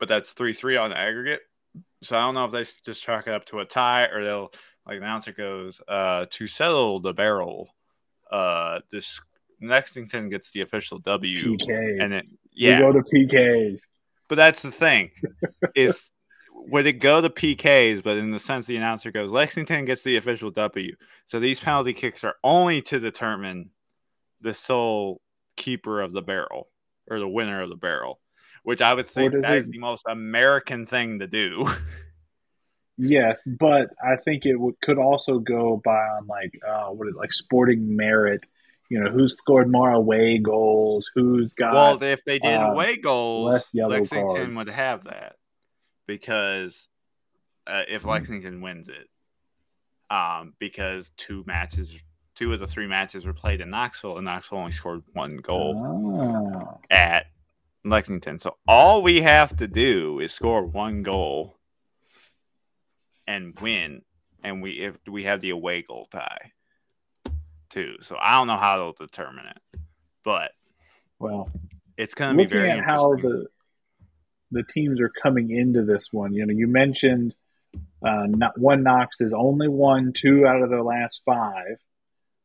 but that's three three on aggregate so I don't know if they just chalk it up to a tie or they'll like the announcer goes uh, to settle the barrel. Uh, this Lexington gets the official W,
PK.
and it yeah
we go to PKs.
But that's the thing is would it go to PKs? But in the sense the announcer goes, Lexington gets the official W. So these penalty kicks are only to determine the sole keeper of the barrel or the winner of the barrel which I would think that it, is the most American thing to do.
yes, but I think it would, could also go by on like uh, what is it, like sporting merit. You know, who's scored more away goals? Who's got
well? If they did uh, away goals, Lexington cards. would have that because uh, if hmm. Lexington wins it, um, because two matches, two of the three matches were played in Knoxville, and Knoxville only scored one goal oh. at Lexington. So all we have to do is score one goal and win, and we if we have the away goal tie too. So I don't know how they'll determine it, but
well,
it's going to be very
at how the the teams are coming into this one. You know, you mentioned uh, not one Knox is only won two out of their last five.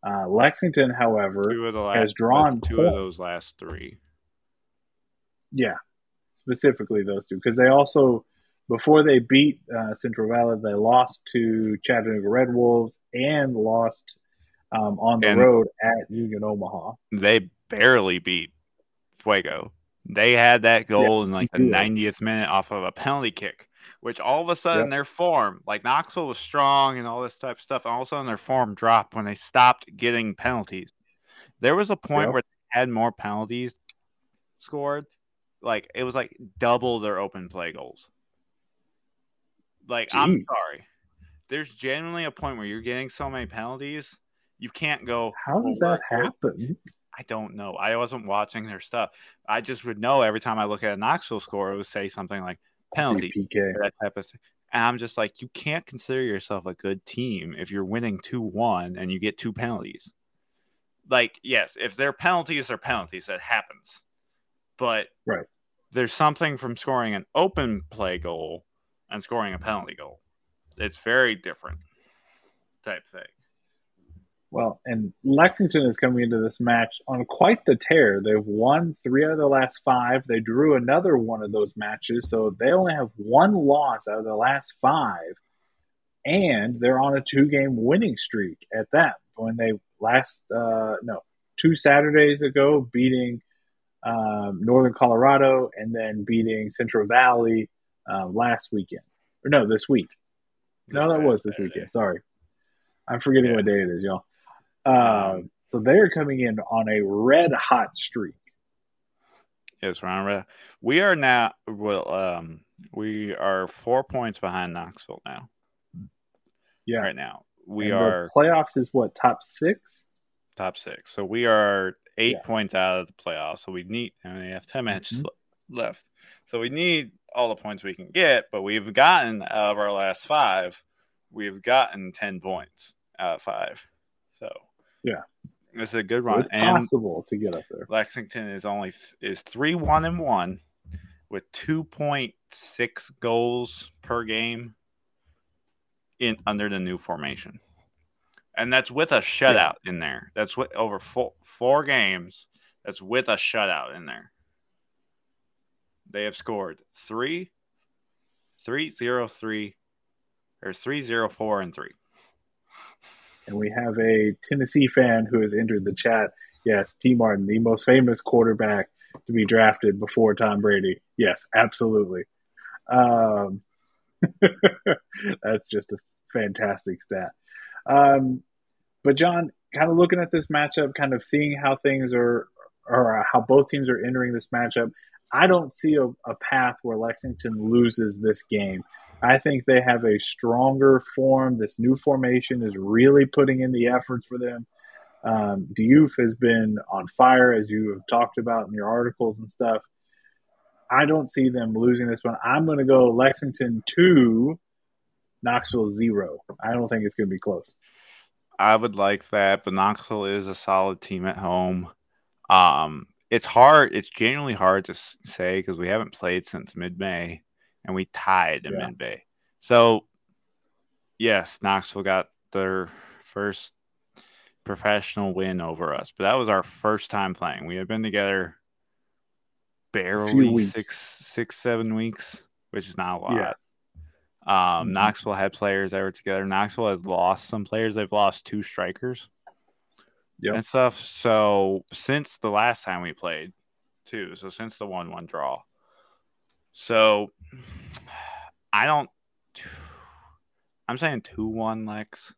Uh, Lexington, however, last, has drawn
two of those last three.
Yeah, specifically those two because they also before they beat uh, Central Valley, they lost to Chattanooga Red Wolves and lost um, on the and road at Union Omaha.
They barely beat Fuego. They had that goal yeah, in like the 90th minute off of a penalty kick, which all of a sudden yep. their form, like Knoxville was strong and all this type of stuff, and all of a sudden their form dropped when they stopped getting penalties. There was a point yep. where they had more penalties scored like it was like double their open play goals. Like Jeez. I'm sorry. There's genuinely a point where you're getting so many penalties, you can't go.
How did that happen?
I don't know. I wasn't watching their stuff. I just would know every time I look at a Knoxville score, it would say something like penalty, PK. that type of thing. And I'm just like, you can't consider yourself a good team if you're winning 2 1 and you get two penalties. Like, yes, if they're penalties, are penalties. That happens. But
right
there's something from scoring an open play goal and scoring a penalty goal. It's very different type thing.
Well, and Lexington is coming into this match on quite the tear. They've won three out of the last five. They drew another one of those matches, so they only have one loss out of the last five. And they're on a two game winning streak at that. When they last, uh, no, two Saturdays ago, beating um, Northern Colorado, and then beating Central Valley uh, last weekend. Or no, this week. This no, that was this Saturday. weekend. Sorry, I'm forgetting yeah. what day it is, y'all. Uh, so they're coming in on a red hot streak.
Yes, we're red. We are now. Well, um, we are four points behind Knoxville now. Yeah. Right now, we and are
playoffs is what top six.
Top six. So we are eight yeah. points out of the playoffs. So we need. and we have ten matches mm-hmm. left. So we need all the points we can get. But we've gotten out of our last five, we've gotten ten points out of five. So
yeah,
it's a good run.
So it's and possible to get up there.
Lexington is only is three one and one with two point six goals per game in under the new formation, and that's with a shutout yeah. in there. That's what over four, four games. That's with a shutout in there. They have scored three, three zero three, or three zero four and three.
And we have a Tennessee fan who has entered the chat. Yes, Tee Martin, the most famous quarterback to be drafted before Tom Brady. Yes, absolutely. Um, that's just a fantastic stat. Um, but Jon, kind of looking at this matchup, kind of seeing how things are, or how both teams are entering this matchup, I don't see a, a path where Lexington loses this game. I think they have a stronger form. This new formation is really putting in the efforts for them. Um, Diouf has been on fire, as you have talked about in your articles and stuff. I don't see them losing this one. I'm going to go Lexington 2, Knoxville 0. I don't think it's going to be close.
I would like that, but Knoxville is a solid team at home. Um, it's hard. It's genuinely hard to say because we haven't played since mid May and we tied in yeah. May. So, yes, Knoxville got their first professional win over us, but that was our first time playing. We had been together barely six, six, seven weeks, which is not a lot. Yeah. Um, mm-hmm. Knoxville had players that were together. Knoxville has lost some players. They've lost two strikers yep. and stuff. So since the last time we played, too. So since the one-one draw. So I don't. I'm saying two-one Lex.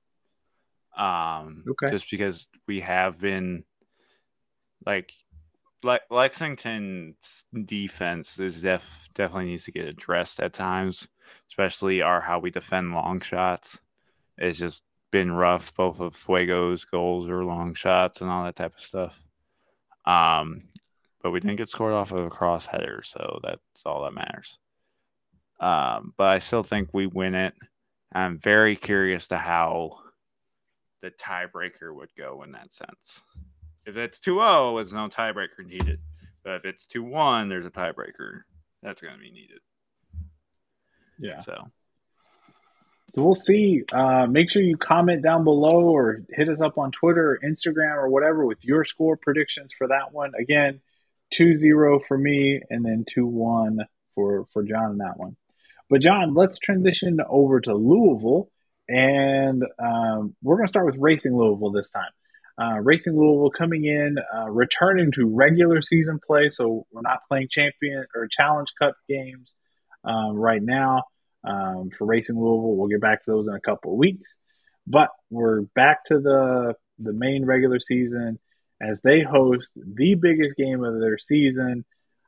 Um, okay. Just because we have been like Le- Lexington's defense is def definitely needs to get addressed at times, especially our how we defend long shots. It's just been rough. Both of Fuego's goals are long shots and all that type of stuff. Um, but we didn't get scored off of a cross header, so that's all that matters. Um, but I still think we win it. I'm very curious to how the tiebreaker would go in that sense. If it's 2 0, there's no tiebreaker needed. But if it's 2 1, there's a tiebreaker that's going to be needed.
Yeah.
So
so we'll see. Uh, make sure you comment down below or hit us up on Twitter or Instagram or whatever with your score predictions for that one. Again, 2-0 for me and then 2-1 for, for Jon in that one. But Jon, let's transition over to Louisville. And um, we're going to start with Racing Louisville this time. Uh, Racing Louisville coming in, uh, returning to regular season play. So we're not playing champion or challenge cup games um, right now um, for Racing Louisville. We'll get back to those in a couple of weeks. But we're back to the the main regular season as they host the biggest game of their season,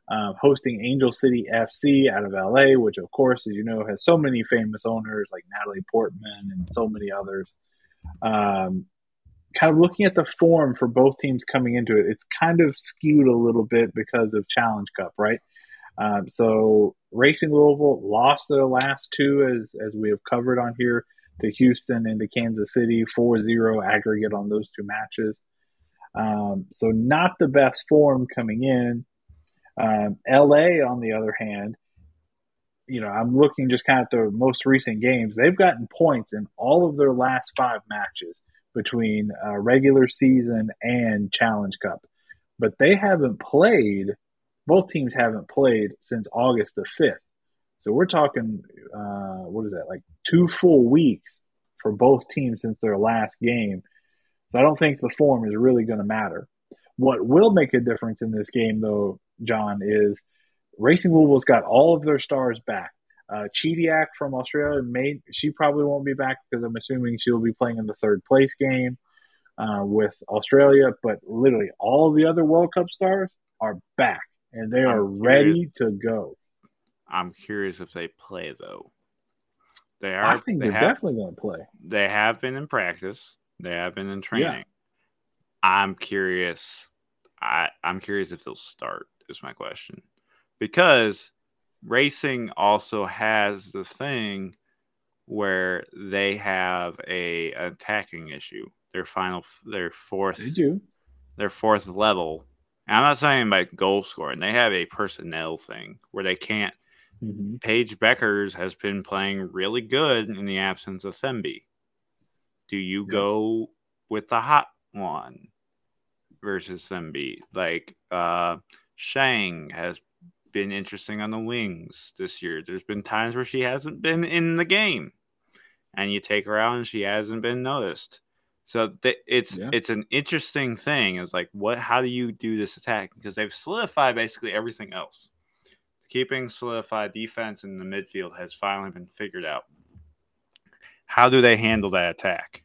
uh, hosting Angel City FC out of LA, which of course, as you know, has so many famous owners like Natalie Portman and so many others. Um, kind of looking at the form for both teams coming into it, it's kind of skewed a little bit because of Challenge Cup, right? Um, so Racing Louisville lost their last two, as as we have covered on here, to Houston and to Kansas City, 4-0 aggregate on those two matches. Um, so not the best form coming in. Um, LA, on the other hand, you know, I'm looking just kind of at the most recent games. They've gotten points in all of their last five matches between uh, regular season and Challenge Cup, but they haven't played both teams haven't played since August the 5th. So we're talking, uh, what is that, like two full weeks for both teams since their last game. So I don't think the form is really going to matter. What will make a difference in this game, though, Jon, is Racing Louisville's got all of their stars back. Uh, Chidiac from Australia, may, she probably won't be back because I'm assuming she'll be playing in the third place game uh, with Australia. But literally, all the other World Cup stars are back and they are ready to go.
I'm curious if they play though, They are.
I think they are definitely going to play.
They have been in practice. They have been in training. Yeah. I'm curious. I I'm curious if they'll start. Is my question because racing also has the thing where they have a attacking issue. Their final, their fourth,
they do
their fourth level. And I'm not saying about goal scoring. They have a personnel thing where they can't. Mm-hmm. Paige Bueckers has been playing really good in the absence of Thembi. Do you yep. go with the hot one versus Thembi? Like uh, Shang has been interesting on the wings this year. There's been times where she hasn't been in the game, and you take her out and she hasn't been noticed. So th- it's yeah. it's an interesting thing. It's like what? How do you do this attack? Because they've solidified basically everything else. Keeping solidified defense in the midfield has finally been figured out. How do they handle that attack?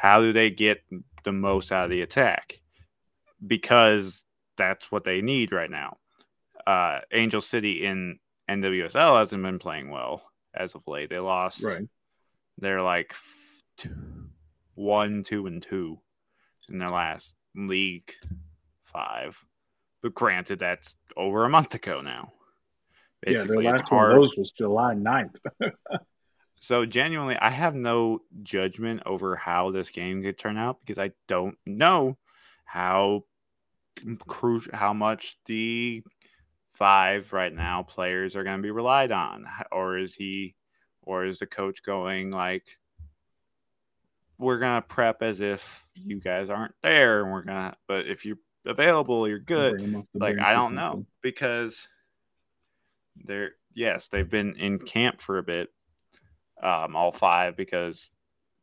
How do they get the most out of the attack? Because that's what they need right now uh, Angel City in NWSL hasn't been playing well as of late. They lost.
Right.
They're like two, one, two, and two in their last league five. But granted, that's over a month ago now.
Basically, yeah, their last one of those was July 9th.
so genuinely, I have no judgment over how this game could turn out because I don't know how crucial how much the five right now players are going to be relied on. Or is he or is the coach going like we're going to prep as if you guys aren't there and we're going to but if you're available you're good. like i don't know because they're yes they've been in camp for a bit um all five because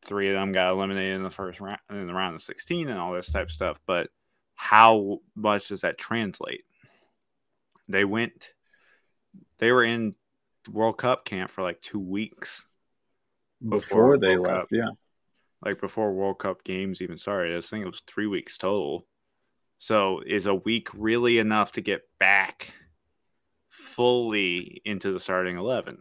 three of them got eliminated in the first round in the round of 16 and all this type of stuff but how much does that translate they went, they were in World Cup camp for like two weeks
before, before they World left. Cup. Yeah,
like before World Cup games even started. I think it was three weeks total. So is a week really enough to get back fully into the starting eleven?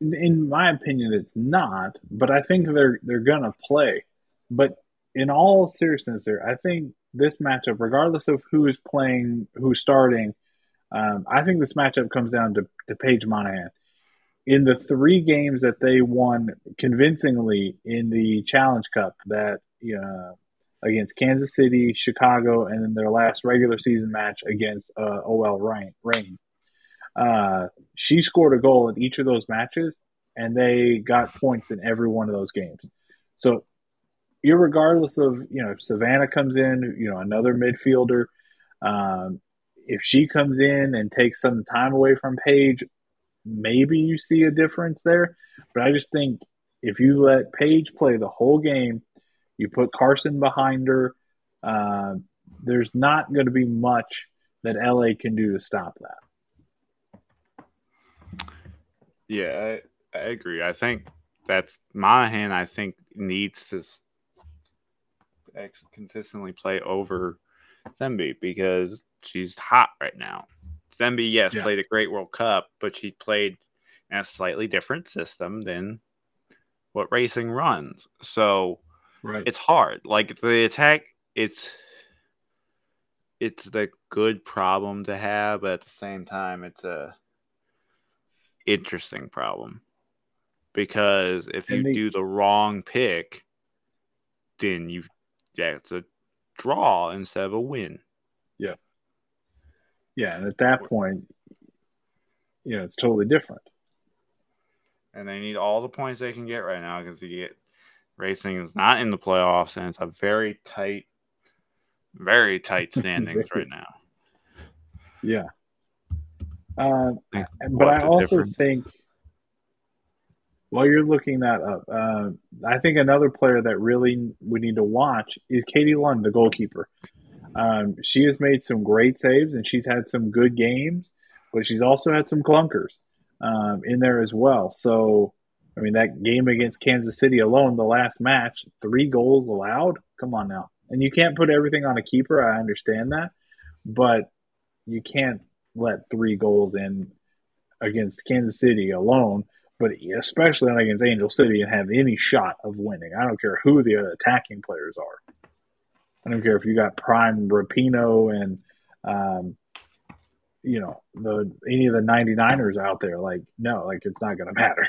In my opinion, it's not. But I think they're they're gonna play. But in all seriousness, there, I think this matchup, regardless of who is playing, who's starting, um, I think this matchup comes down to, to Paige Monaghan. In the three games that they won convincingly in the Challenge Cup, that uh, against Kansas City, Chicago, and then their last regular season match against uh, OL Reign, Reign uh, she scored a goal in each of those matches, and they got points in every one of those games. So regardless of you know if Savannah comes in, you know another midfielder, um, if she comes in and takes some time away from Paige, maybe you see a difference there. But I just think if you let Paige play the whole game, you put Carson behind her, uh, there's not going to be much that LA can do to stop that.
Yeah, I, I agree. I think that's Monaghan. I think needs to consistently play over Thembi because she's hot right now. Thembi, yes, yeah. played a great World Cup, but she played in a slightly different system than what racing runs. So right. it's hard. Like the attack, it's it's the good problem to have, but at the same time, it's a interesting problem because if you do the wrong pick, then you yeah, it's a draw instead of a win.
Yeah. Yeah, and at that point, you know, it's totally different.
And they need all the points they can get right now because you get racing is not in the playoffs and it's a very tight, very tight standings right now.
Yeah. Uh, but I also difference? think while you're looking that up, uh, I think another player that really we need to watch is Katie Lund, the goalkeeper. Um, she has made some great saves and she's had some good games, but she's also had some clunkers um, in there as well. So, I mean, that game against Kansas City alone, the last match, three goals allowed. Come on now. And you can't put everything on a keeper. I understand that, but you can't let three goals in against Kansas City alone but especially not against Angel City and have any shot of winning. I don't care who the attacking players are. I don't care if you got Prime Rapinoe and um, you know the any of the 99ers out there. Like no, like it's not going to matter.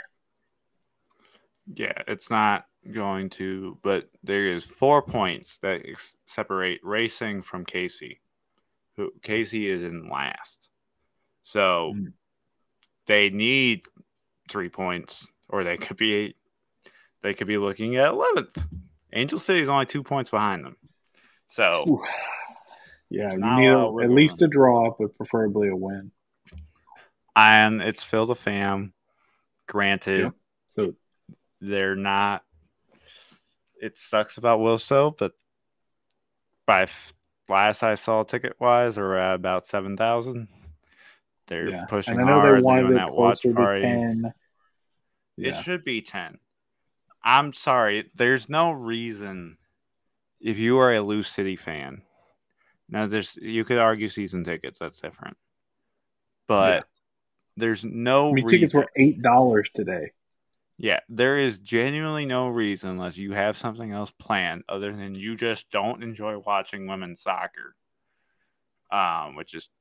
Yeah, it's not going to. But there is four points that separate Racing from Casey. Who Casey is in last, so mm. they need three points, or they could be they could be looking at eleventh. Angel City is only two points behind them. So, Ooh.
yeah, you need a, at least a draw, but preferably a win.
And it's Phil the fam. Granted, yeah.
so
they're not. It sucks about Wilso, but by last I saw ticket wise, we're at about seven thousand. They're yeah. pushing and I know hard. They wanted that watch party. 10. Yeah. It should be ten. I'm sorry. There's no reason if you are a Lou City fan. Now, there's you could argue season tickets. That's different, but yeah. there's no.
I mean, tickets were eight dollars today.
Yeah, there is genuinely no reason unless you have something else planned other than you just don't enjoy watching women's soccer. Um, which is you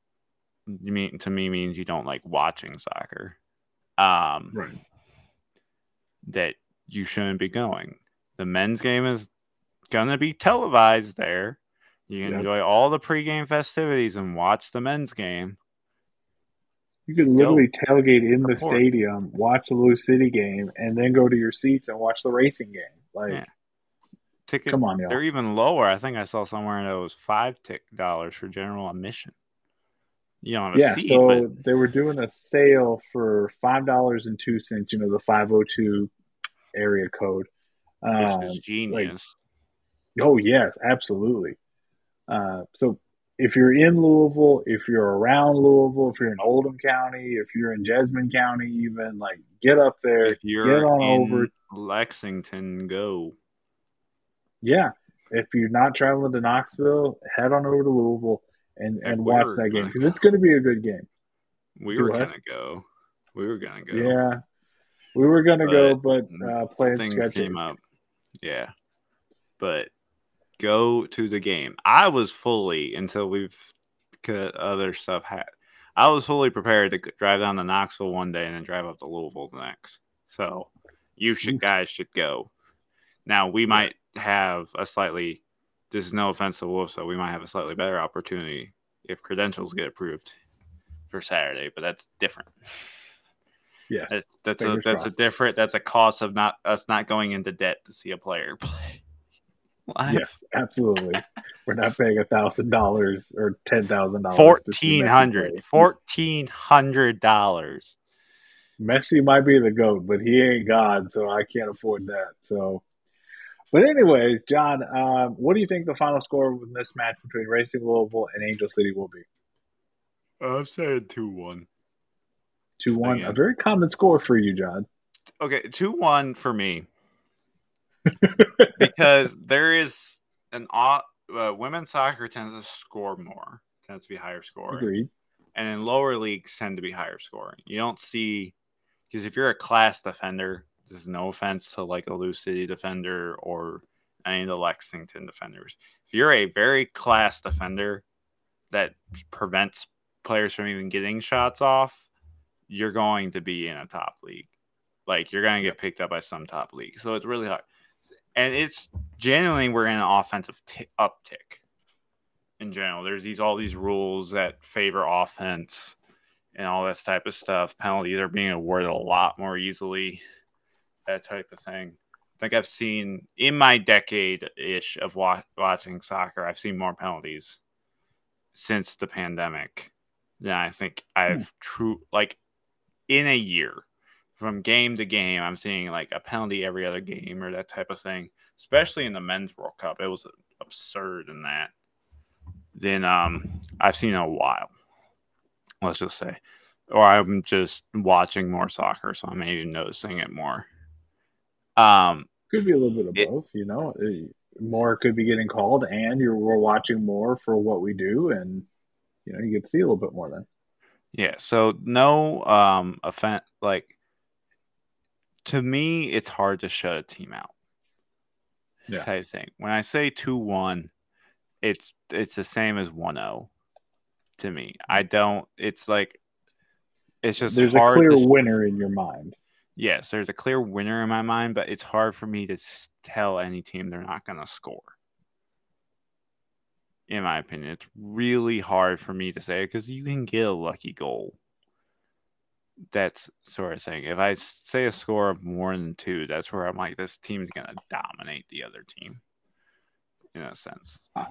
mean to me means you don't like watching soccer. Um,
right.
That you shouldn't be going. The men's game is gonna be televised there. You can yep. enjoy all the pregame festivities and watch the men's game.
You can literally tailgate in the stadium, watch the Lou City game, and then go to your seats and watch the racing game. Like, yeah.
ticket, come on, y'all. they're even lower. I think I saw somewhere that was five tick dollars for general admission. You know,
yeah.
Seat,
so but... they were doing a sale for five dollars and two cents. You know, the five hundred two area code.
Um, Which is genius.
Like, oh yes, absolutely. Uh, so if you're in Louisville, if you're around Louisville, if you're in Oldham County, if you're in Jessamine County, even like get up there, if you're get on over
Lexington, go.
Yeah, if you're not traveling to Knoxville, head on over to Louisville and and, watch that game because it's going to be a good game.
We Do were gonna go. We were gonna go.
Yeah, we were gonna go, but uh, plans
came up. Yeah, but go to the game. I was fully until we've cut other stuff. Had I was fully prepared to drive down to Knoxville one day and then drive up to Louisville the next. So you should mm. guys should go. Now we might have a slightly. This is no offense to Wolf, so we might have a slightly better opportunity if credentials get approved for Saturday, but that's different.
Yeah,
that's, that's a that's crossed. a different that's a cost of not us not going into debt to see a player play
live. Yes, absolutely. We're not paying a thousand dollars or ten thousand dollars.
Fourteen hundred. Fourteen hundred dollars.
Messi might be the goat, but he ain't God, so I can't afford that. So, but anyways, Jon, um, what do you think the final score in this match between Racing Louisville and Angel City will be?
I'm saying two one.
Two one, a very common score for you, Jon.
Okay, two one for me because there is an uh, women's soccer tends to score more, tends to be higher scoring.
Agreed.
And in lower leagues tend to be higher scoring. You don't see because if you're a class defender, there's no offense to like a Lou City defender or any of the Lexington defenders. If you're a very class defender that prevents players from even getting shots off, you're going to be in a top league. Like you're going to get picked up by some top league. So it's really hard and it's genuinely we're in an offensive t- uptick in general. There's these all these rules that favor offense and all this type of stuff. Penalties are being awarded a lot more easily, that type of thing. I think I've seen in my decade ish of wa- watching soccer, I've seen more penalties since the pandemic than I think I've hmm. true like in a year from game to game, I'm seeing like a penalty every other game or that type of thing, especially in the men's World Cup. It was absurd in that. Then um, I've seen in a while, let's just say, or I'm just watching more soccer, so I'm maybe noticing it more. Um,
could be a little bit of it, both, you know. More could be getting called, and you're we're watching more for what we do, and you know you get to see a little bit more then.
Yeah. So no um offense, like to me, it's hard to shut a team out. Yeah. Type thing. When I say two one, it's it's the same as 1-0 to me. I don't. It's like it's just
there's a clear to, winner in your mind.
Yes, there's a clear winner in my mind, but it's hard for me to tell any team they're not going to score. In my opinion, it's really hard for me to say because you can get a lucky goal. That's sort of thing. If I say a score of more than two, that's where I'm like, this team's going to dominate the other team. In a sense.
Uh,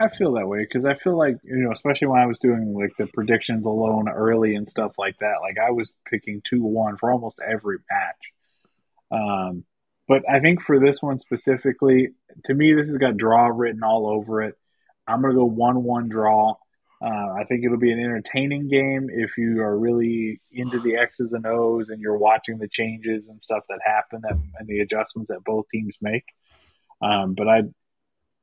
I feel that way because I feel like you know, especially when I was doing like the predictions alone early and stuff like that. Like I was picking two one for almost every match. Um, but I think for this one specifically, to me, this has got draw written all over it. I'm gonna go one one draw. Uh, I think it'll be an entertaining game if you are really into the X's and O's and you're watching the changes and stuff that happen that, and the adjustments that both teams make. Um, but I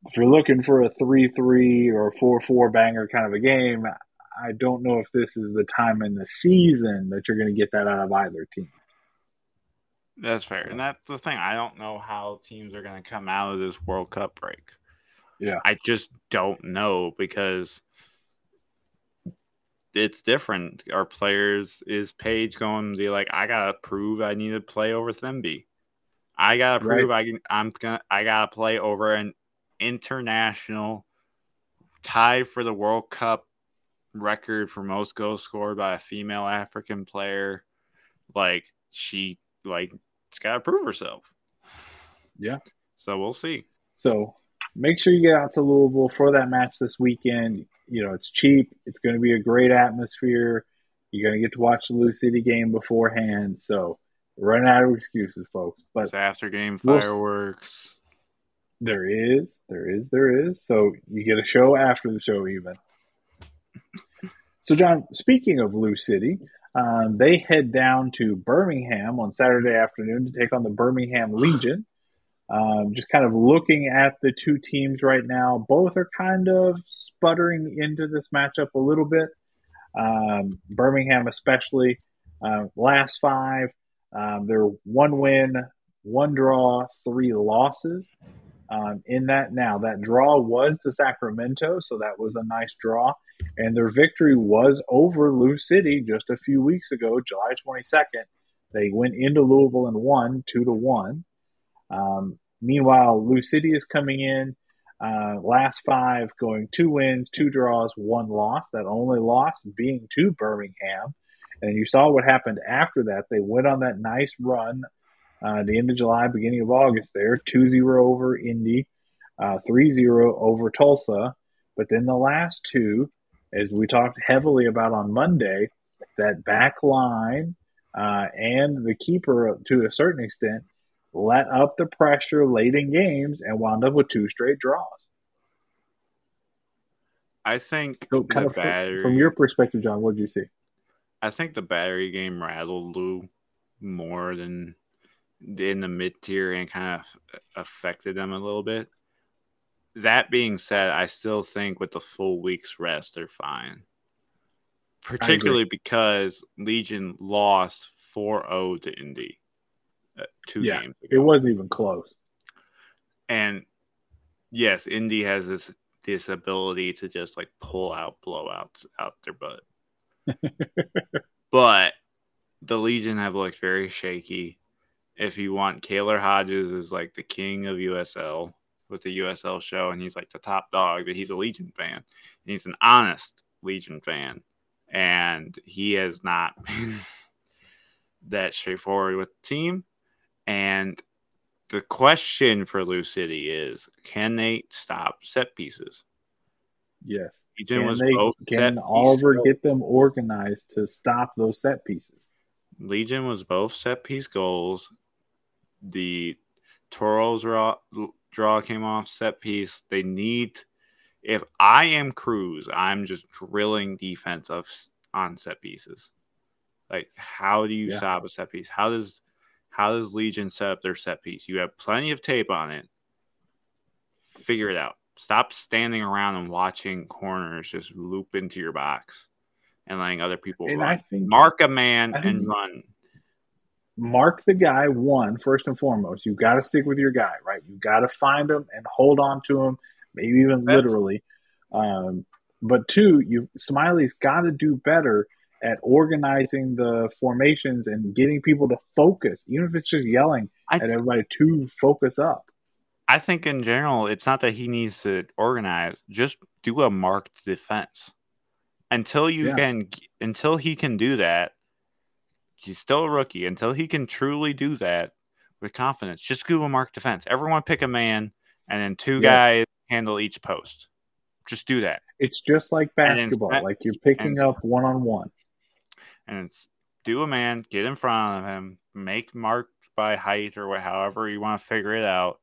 if you're looking for a three three or four four banger kind of a game, I don't know if this is the time in the season that you're going to get that out of either team.
That's fair, and that's the thing. I don't know how teams are going to come out of this World Cup break.
Yeah,
I just don't know because it's different. Our players is Paige going to be like, I gotta prove I need to play over Thembi. I gotta prove right. I can. I'm gonna. I gotta play over an international tied for the World Cup record for most goals scored by a female African player. Like she like she's gotta prove herself.
Yeah.
So we'll see.
So make sure you get out to Louisville for that match this weekend. You know, it's cheap. It's going to be a great atmosphere. You're going to get to watch the Lou City game beforehand. So run out of excuses, folks. But
it's after game fireworks.
There is, there is, there is. So you get a show after the show, even. So, Jon, speaking of Lou City, um, they head down to Birmingham on Saturday afternoon to take on the Birmingham Legion. Um, just kind of looking at the two teams right now, both are kind of sputtering into this matchup a little bit. Um, Birmingham, especially, uh, last five, um, they're one win, one draw, three losses um, in that. Now, that draw was to Sacramento, so that was a nice draw. And their victory was over Lou City just a few weeks ago, July 22nd. They went into Louisville and won two to one. Um, meanwhile, Lou City is coming in. Uh, last five going two wins, two draws, one loss. That only loss being to Birmingham. And you saw what happened after that. They went on that nice run uh, the end of July, beginning of August there, 2 0 over Indy, uh, 3 uh, 0 over Tulsa. But then the last two, as we talked heavily about on Monday, that back line uh, and the keeper to a certain extent let up the pressure late in games and wound up with two straight draws.
I think so kind of battery,
from, from your perspective, Jon, what did you see?
I think the battery game rattled Lou more than in the mid tier and kind of affected them a little bit. That being said, I still think with the full week's rest, they're fine. Particularly because Legion lost 4 0 to Indy uh, two yeah, games
ago. It wasn't even close.
And yes, Indy has this this ability to just like pull out blowouts out their butt. but the Legion have looked very shaky if you want, Kaylor Hodges is like the king of USL with the USL show, and he's like the top dog, but he's a Legion fan. And he's an honest Legion fan. And he has not been that straightforward with the team. And the question for Lou City is can they stop set pieces?
Yes. Legion can they, can Oliver get them organized to stop those set pieces?
Legion was both set piece goals the Toros draw, draw came off set piece. They need. If I am Cruz, I'm just drilling defense of on set pieces. Like, how do you yeah. stop a set piece? How does how does Legion set up their set piece? You have plenty of tape on it. Figure it out. Stop standing around and watching corners just loop into your box and letting other people and run. Think, Mark a man and run
mark the guy one first and foremost. You've got to stick with your guy, right? You've got to find him and hold on to him, maybe even That's- literally. Um, but two, you Smiley's got to do better at organizing the formations and getting people to focus, even if it's just yelling th- at everybody to focus up.
I think in general, it's not that he needs to organize; just do a marked defense until you yeah. can. Until he can do that, he's still a rookie. Until he can truly do that with confidence, just a marked defense. Everyone pick a man, and then two yeah. guys handle each post. Just do that.
It's just like basketball. like you're picking up one on one
and it's do a man, get in front of him, make mark by height or what, however you want to figure it out.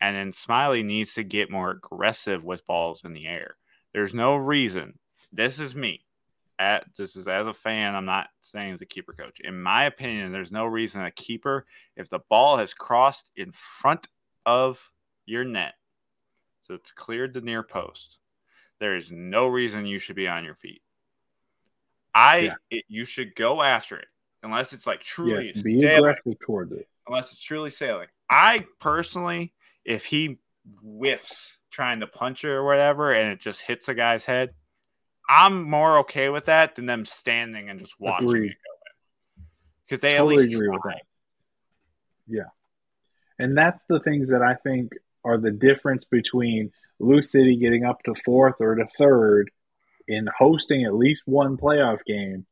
And then Smiley needs to get more aggressive with balls in the air. There's no reason. This is me. At this is as a fan, I'm not saying as a keeper coach. In my opinion, there's no reason a keeper, if the ball has crossed in front of your net, so it's cleared the near post, there is no reason you should be on your feet. I yeah. it, you should go after it unless it's like truly
be sailing, aggressive towards it.
Unless it's truly sailing. I personally, if he whiffs trying to punch it or whatever, and it just hits a guy's head, I'm more okay with that than them standing and just watching Agreed. it go in. Because they totally at least agree try. with that.
Yeah, and that's the things that I think are the difference between Lou City getting up to fourth or to third in hosting at least one playoff game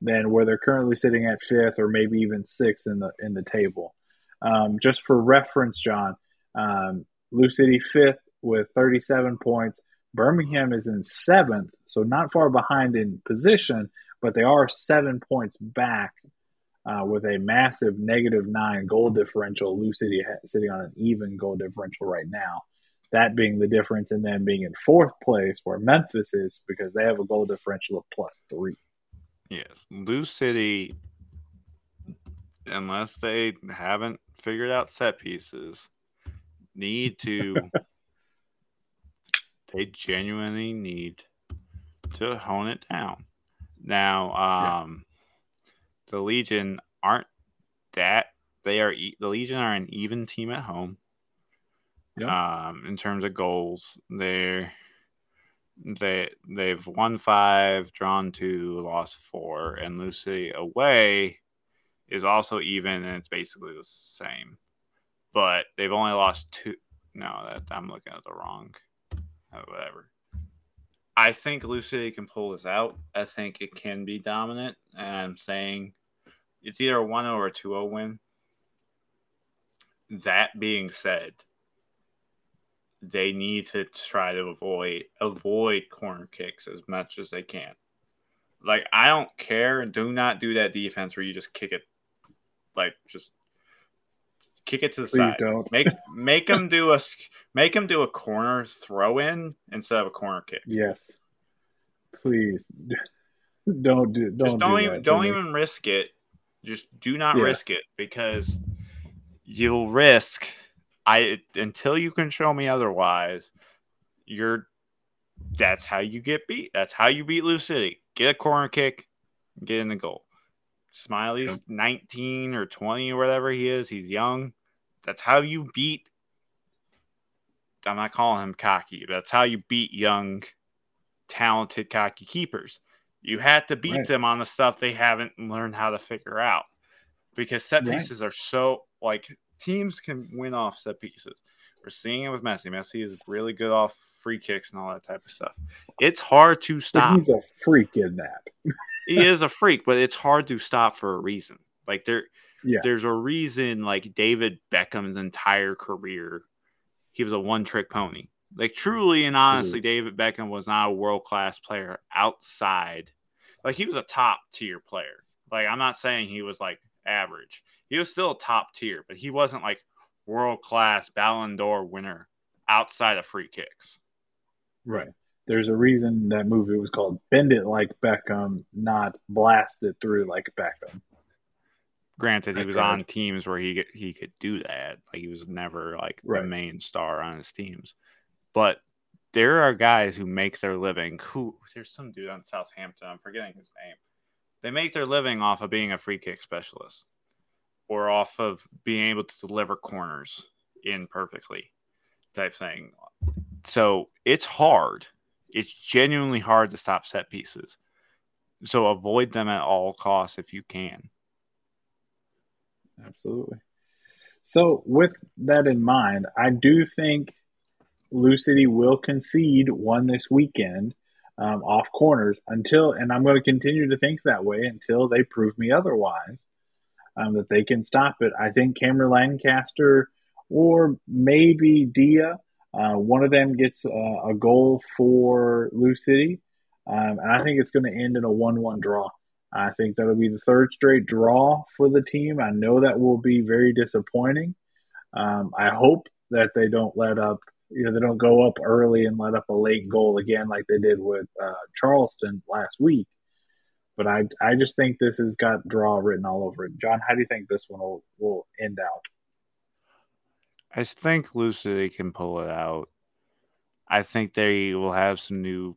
than where they're currently sitting at fifth or maybe even sixth in the in the table. Um, just for reference, Jon, um, Lou City fifth with 37 points. Birmingham is in seventh, so not far behind in position, but they are seven points back uh, with a massive negative nine goal differential. Lou City sitting on an even goal differential right now. That being the difference in them being in fourth place where Memphis is because they have a goal differential of plus three.
Yes. Lou City, unless they haven't figured out set pieces, need to, they genuinely need to hone it down. Now, um, yeah. the Legion aren't that they are the Legion are an even team at home. Yeah. Um, in terms of goals, they're they they've won five, drawn two, lost four, and Lou City away is also even, and it's basically the same. But they've only lost two. No, that I'm looking at the wrong. Oh, whatever. I think Lou City can pull this out. I think it can be dominant. And I'm saying it's either a 1 0 or a 2 0 win. That being said, they need to try to avoid avoid corner kicks as much as they can. Like I don't care. Do not do that defense where you just kick it, like just kick it to the Please side. Don't. Make make them do a make them do a corner throw in instead of a corner kick.
Yes. Please don't do don't
just don't do even don't even risk it. Just do not yeah. risk it because you'll risk I until you can show me otherwise, you're that's how you get beat. That's how you beat Lou City. Get a corner kick, get in the goal. Smiley's yep. 19 or 20 or whatever he is. He's young. That's how you beat. I'm not calling him cocky. That's how you beat young, talented, cocky keepers. You had to beat right. them on the stuff they haven't learned how to figure out because set pieces are so like teams can win off set pieces. We're seeing it with Messi. Messi is really good off free kicks and all that type of stuff. It's hard to stop.
He's a freak in that.
he is a freak, but it's hard to stop for a reason. Like there, yeah. there's a reason. Like David Beckham's entire career, he was a one-trick pony. Like truly and honestly, Ooh. David Beckham was not a world-class player outside. Like he was a top tier player. Like I'm not saying he was like average he was still top tier, but he wasn't like world class Ballon d'Or winner outside of free kicks.
Right. There's a reason that movie was called Bend It Like Beckham, not Blast It Through Like Beckham.
Granted, he was on teams where he he could do that. Like he was never like right. the main star on his teams. But there are guys who make their living. Who there's some dude on Southampton. I'm forgetting his name. They make their living off of being a free kick specialist. or off of being able to deliver corners in perfectly type thing. So it's hard. It's genuinely hard to stop set pieces. So avoid them at all costs if you can.
Absolutely. So with that in mind, I do think Lou City will concede one this weekend um, off corners until, and I'm going to continue to think that way until they prove me otherwise um, that they can stop it. I think Cameron Lancaster or maybe Dia, uh, one of them gets uh, a goal for Lou City, um, and I think it's going to end in a one-one draw. I think that'll be the third straight draw for the team. I know that will be very disappointing. Um, I hope that they don't let up, you know, they don't go up early and let up a late goal again like they did with uh, Charleston last week. But I, I just think this has got draw written all over it. Jon, how do you think this one will, will end out?
I think Lou City can pull it out. I think they will have some new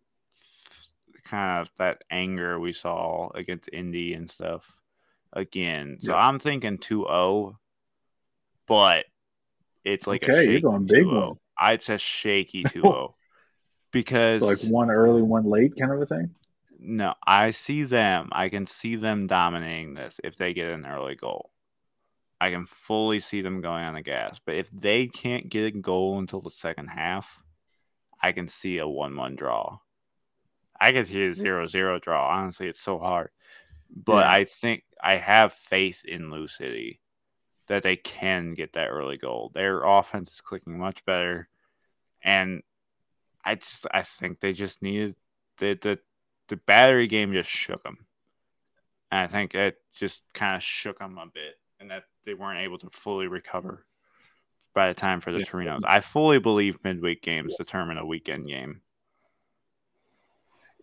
kind of that anger we saw against Indy and stuff again. So yeah. I'm thinking 2-0, but it's like okay, a you're going big 2-0. one. Oh. I'd say shaky 2-0 because
so like one early, one late kind of a thing.
No, I see them. I can see them dominating this if they get an early goal. I can fully see them going on the gas. But if they can't get a goal until the second half, I can see a 1 1 draw. I can see a 0 0 draw. Honestly, it's so hard. But yeah. I think I have faith in Lou City that they can get that early goal. Their offense is clicking much better. And I just I think they just needed the the the battery game just shook them. And I think it just kind of shook them a bit, and that they weren't able to fully recover by the time for the yeah. Torinos. I fully believe midweek games determine a weekend game.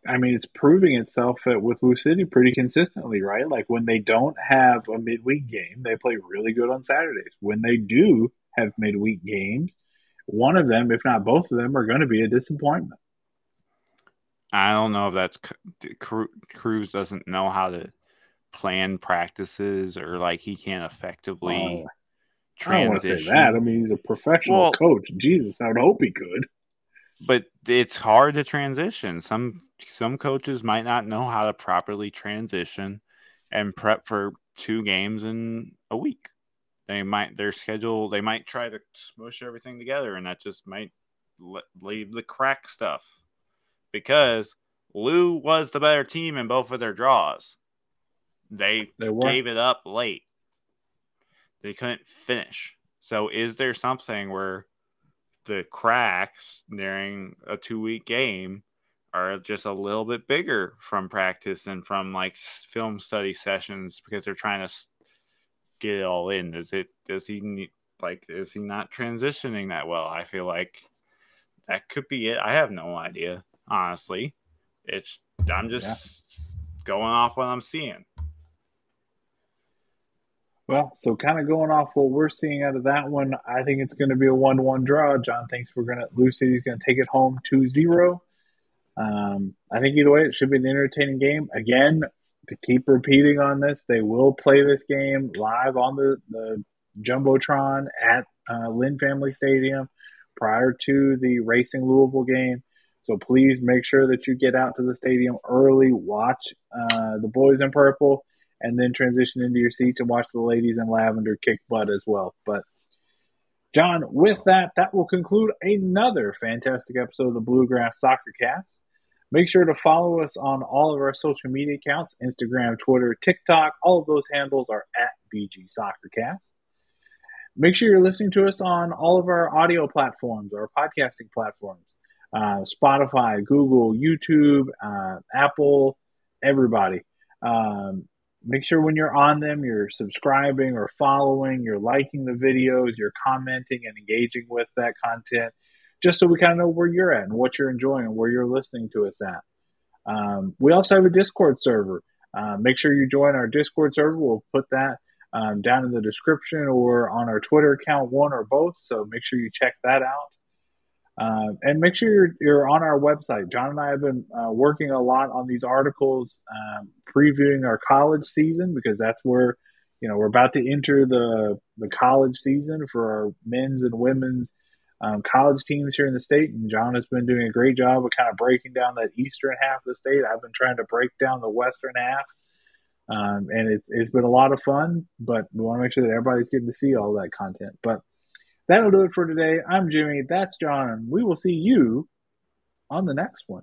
I mean, it's proving itself with Lou City pretty consistently, right? Like when they don't have a midweek game, they play really good on Saturdays. When they do have midweek games, one of them, if not both of them, are going to be a disappointment.
I don't know if that's Cruz doesn't know how to plan practices or like he can't effectively.
Uh, I don't want to say that. I mean, he's a professional well, coach. Jesus, I would hope he could.
But it's hard to transition. Some some coaches might not know how to properly transition and prep for two games in a week. They might their schedule. They might try to smush everything together, and that just might leave the crack stuff because Lou was the better team in both of their draws. They, they gave it up late. They couldn't finish. So is there something where the cracks during a two week game are just a little bit bigger from practice and from like film study sessions because they're trying to get it all in? Is it does he need like is he not transitioning that well? I feel like that could be it. I have no idea honestly. It's I'm just yeah. going off what I'm seeing.
Well, so kind of going off what we're seeing out of that one, I think it's going to be a 1 1 draw. Jon thinks we're going to, Lou City's going to take it home 2 0. Um, I think either way, it should be an entertaining game. Again, to keep repeating on this, they will play this game live on the, the Jumbotron at uh, Lynn Family Stadium prior to the Racing Louisville game. So please make sure that you get out to the stadium early, watch uh, the boys in purple, and then transition into your seats and watch the ladies in lavender kick butt as well. But Jon, with that, that will conclude another fantastic episode of the Bluegrass Soccer Cast. Make sure to follow us on all of our social media accounts Instagram, Twitter, TikTok. All of those handles are at BG Soccercast. Make sure you're listening to us on all of our audio platforms, our podcasting platforms uh, Spotify, Google, YouTube, uh, Apple, everybody. Um, make sure when you're on them, you're subscribing or following, you're liking the videos, you're commenting and engaging with that content, just so we kind of know where you're at and what you're enjoying and where you're listening to us at. Um, we also have a Discord server. Uh, make sure you join our Discord server. We'll put that um, down in the description or on our Twitter account, one or both. So make sure you check that out. Uh, and make sure you're, you're on our website. Jon and I have been uh, working a lot on these articles, um, previewing our college season because that's where you know, we're about to enter the the college season for our men's and women's um, college teams here in the state, and Jon has been doing a great job of kind of breaking down that eastern half of the state. I've been trying to break down the western half, um, and it's it's been a lot of fun. But we want to make sure that everybody's getting to see all that content. But that'll do it for today. I'm Jimmie. That's Jon, we will see you on the next one.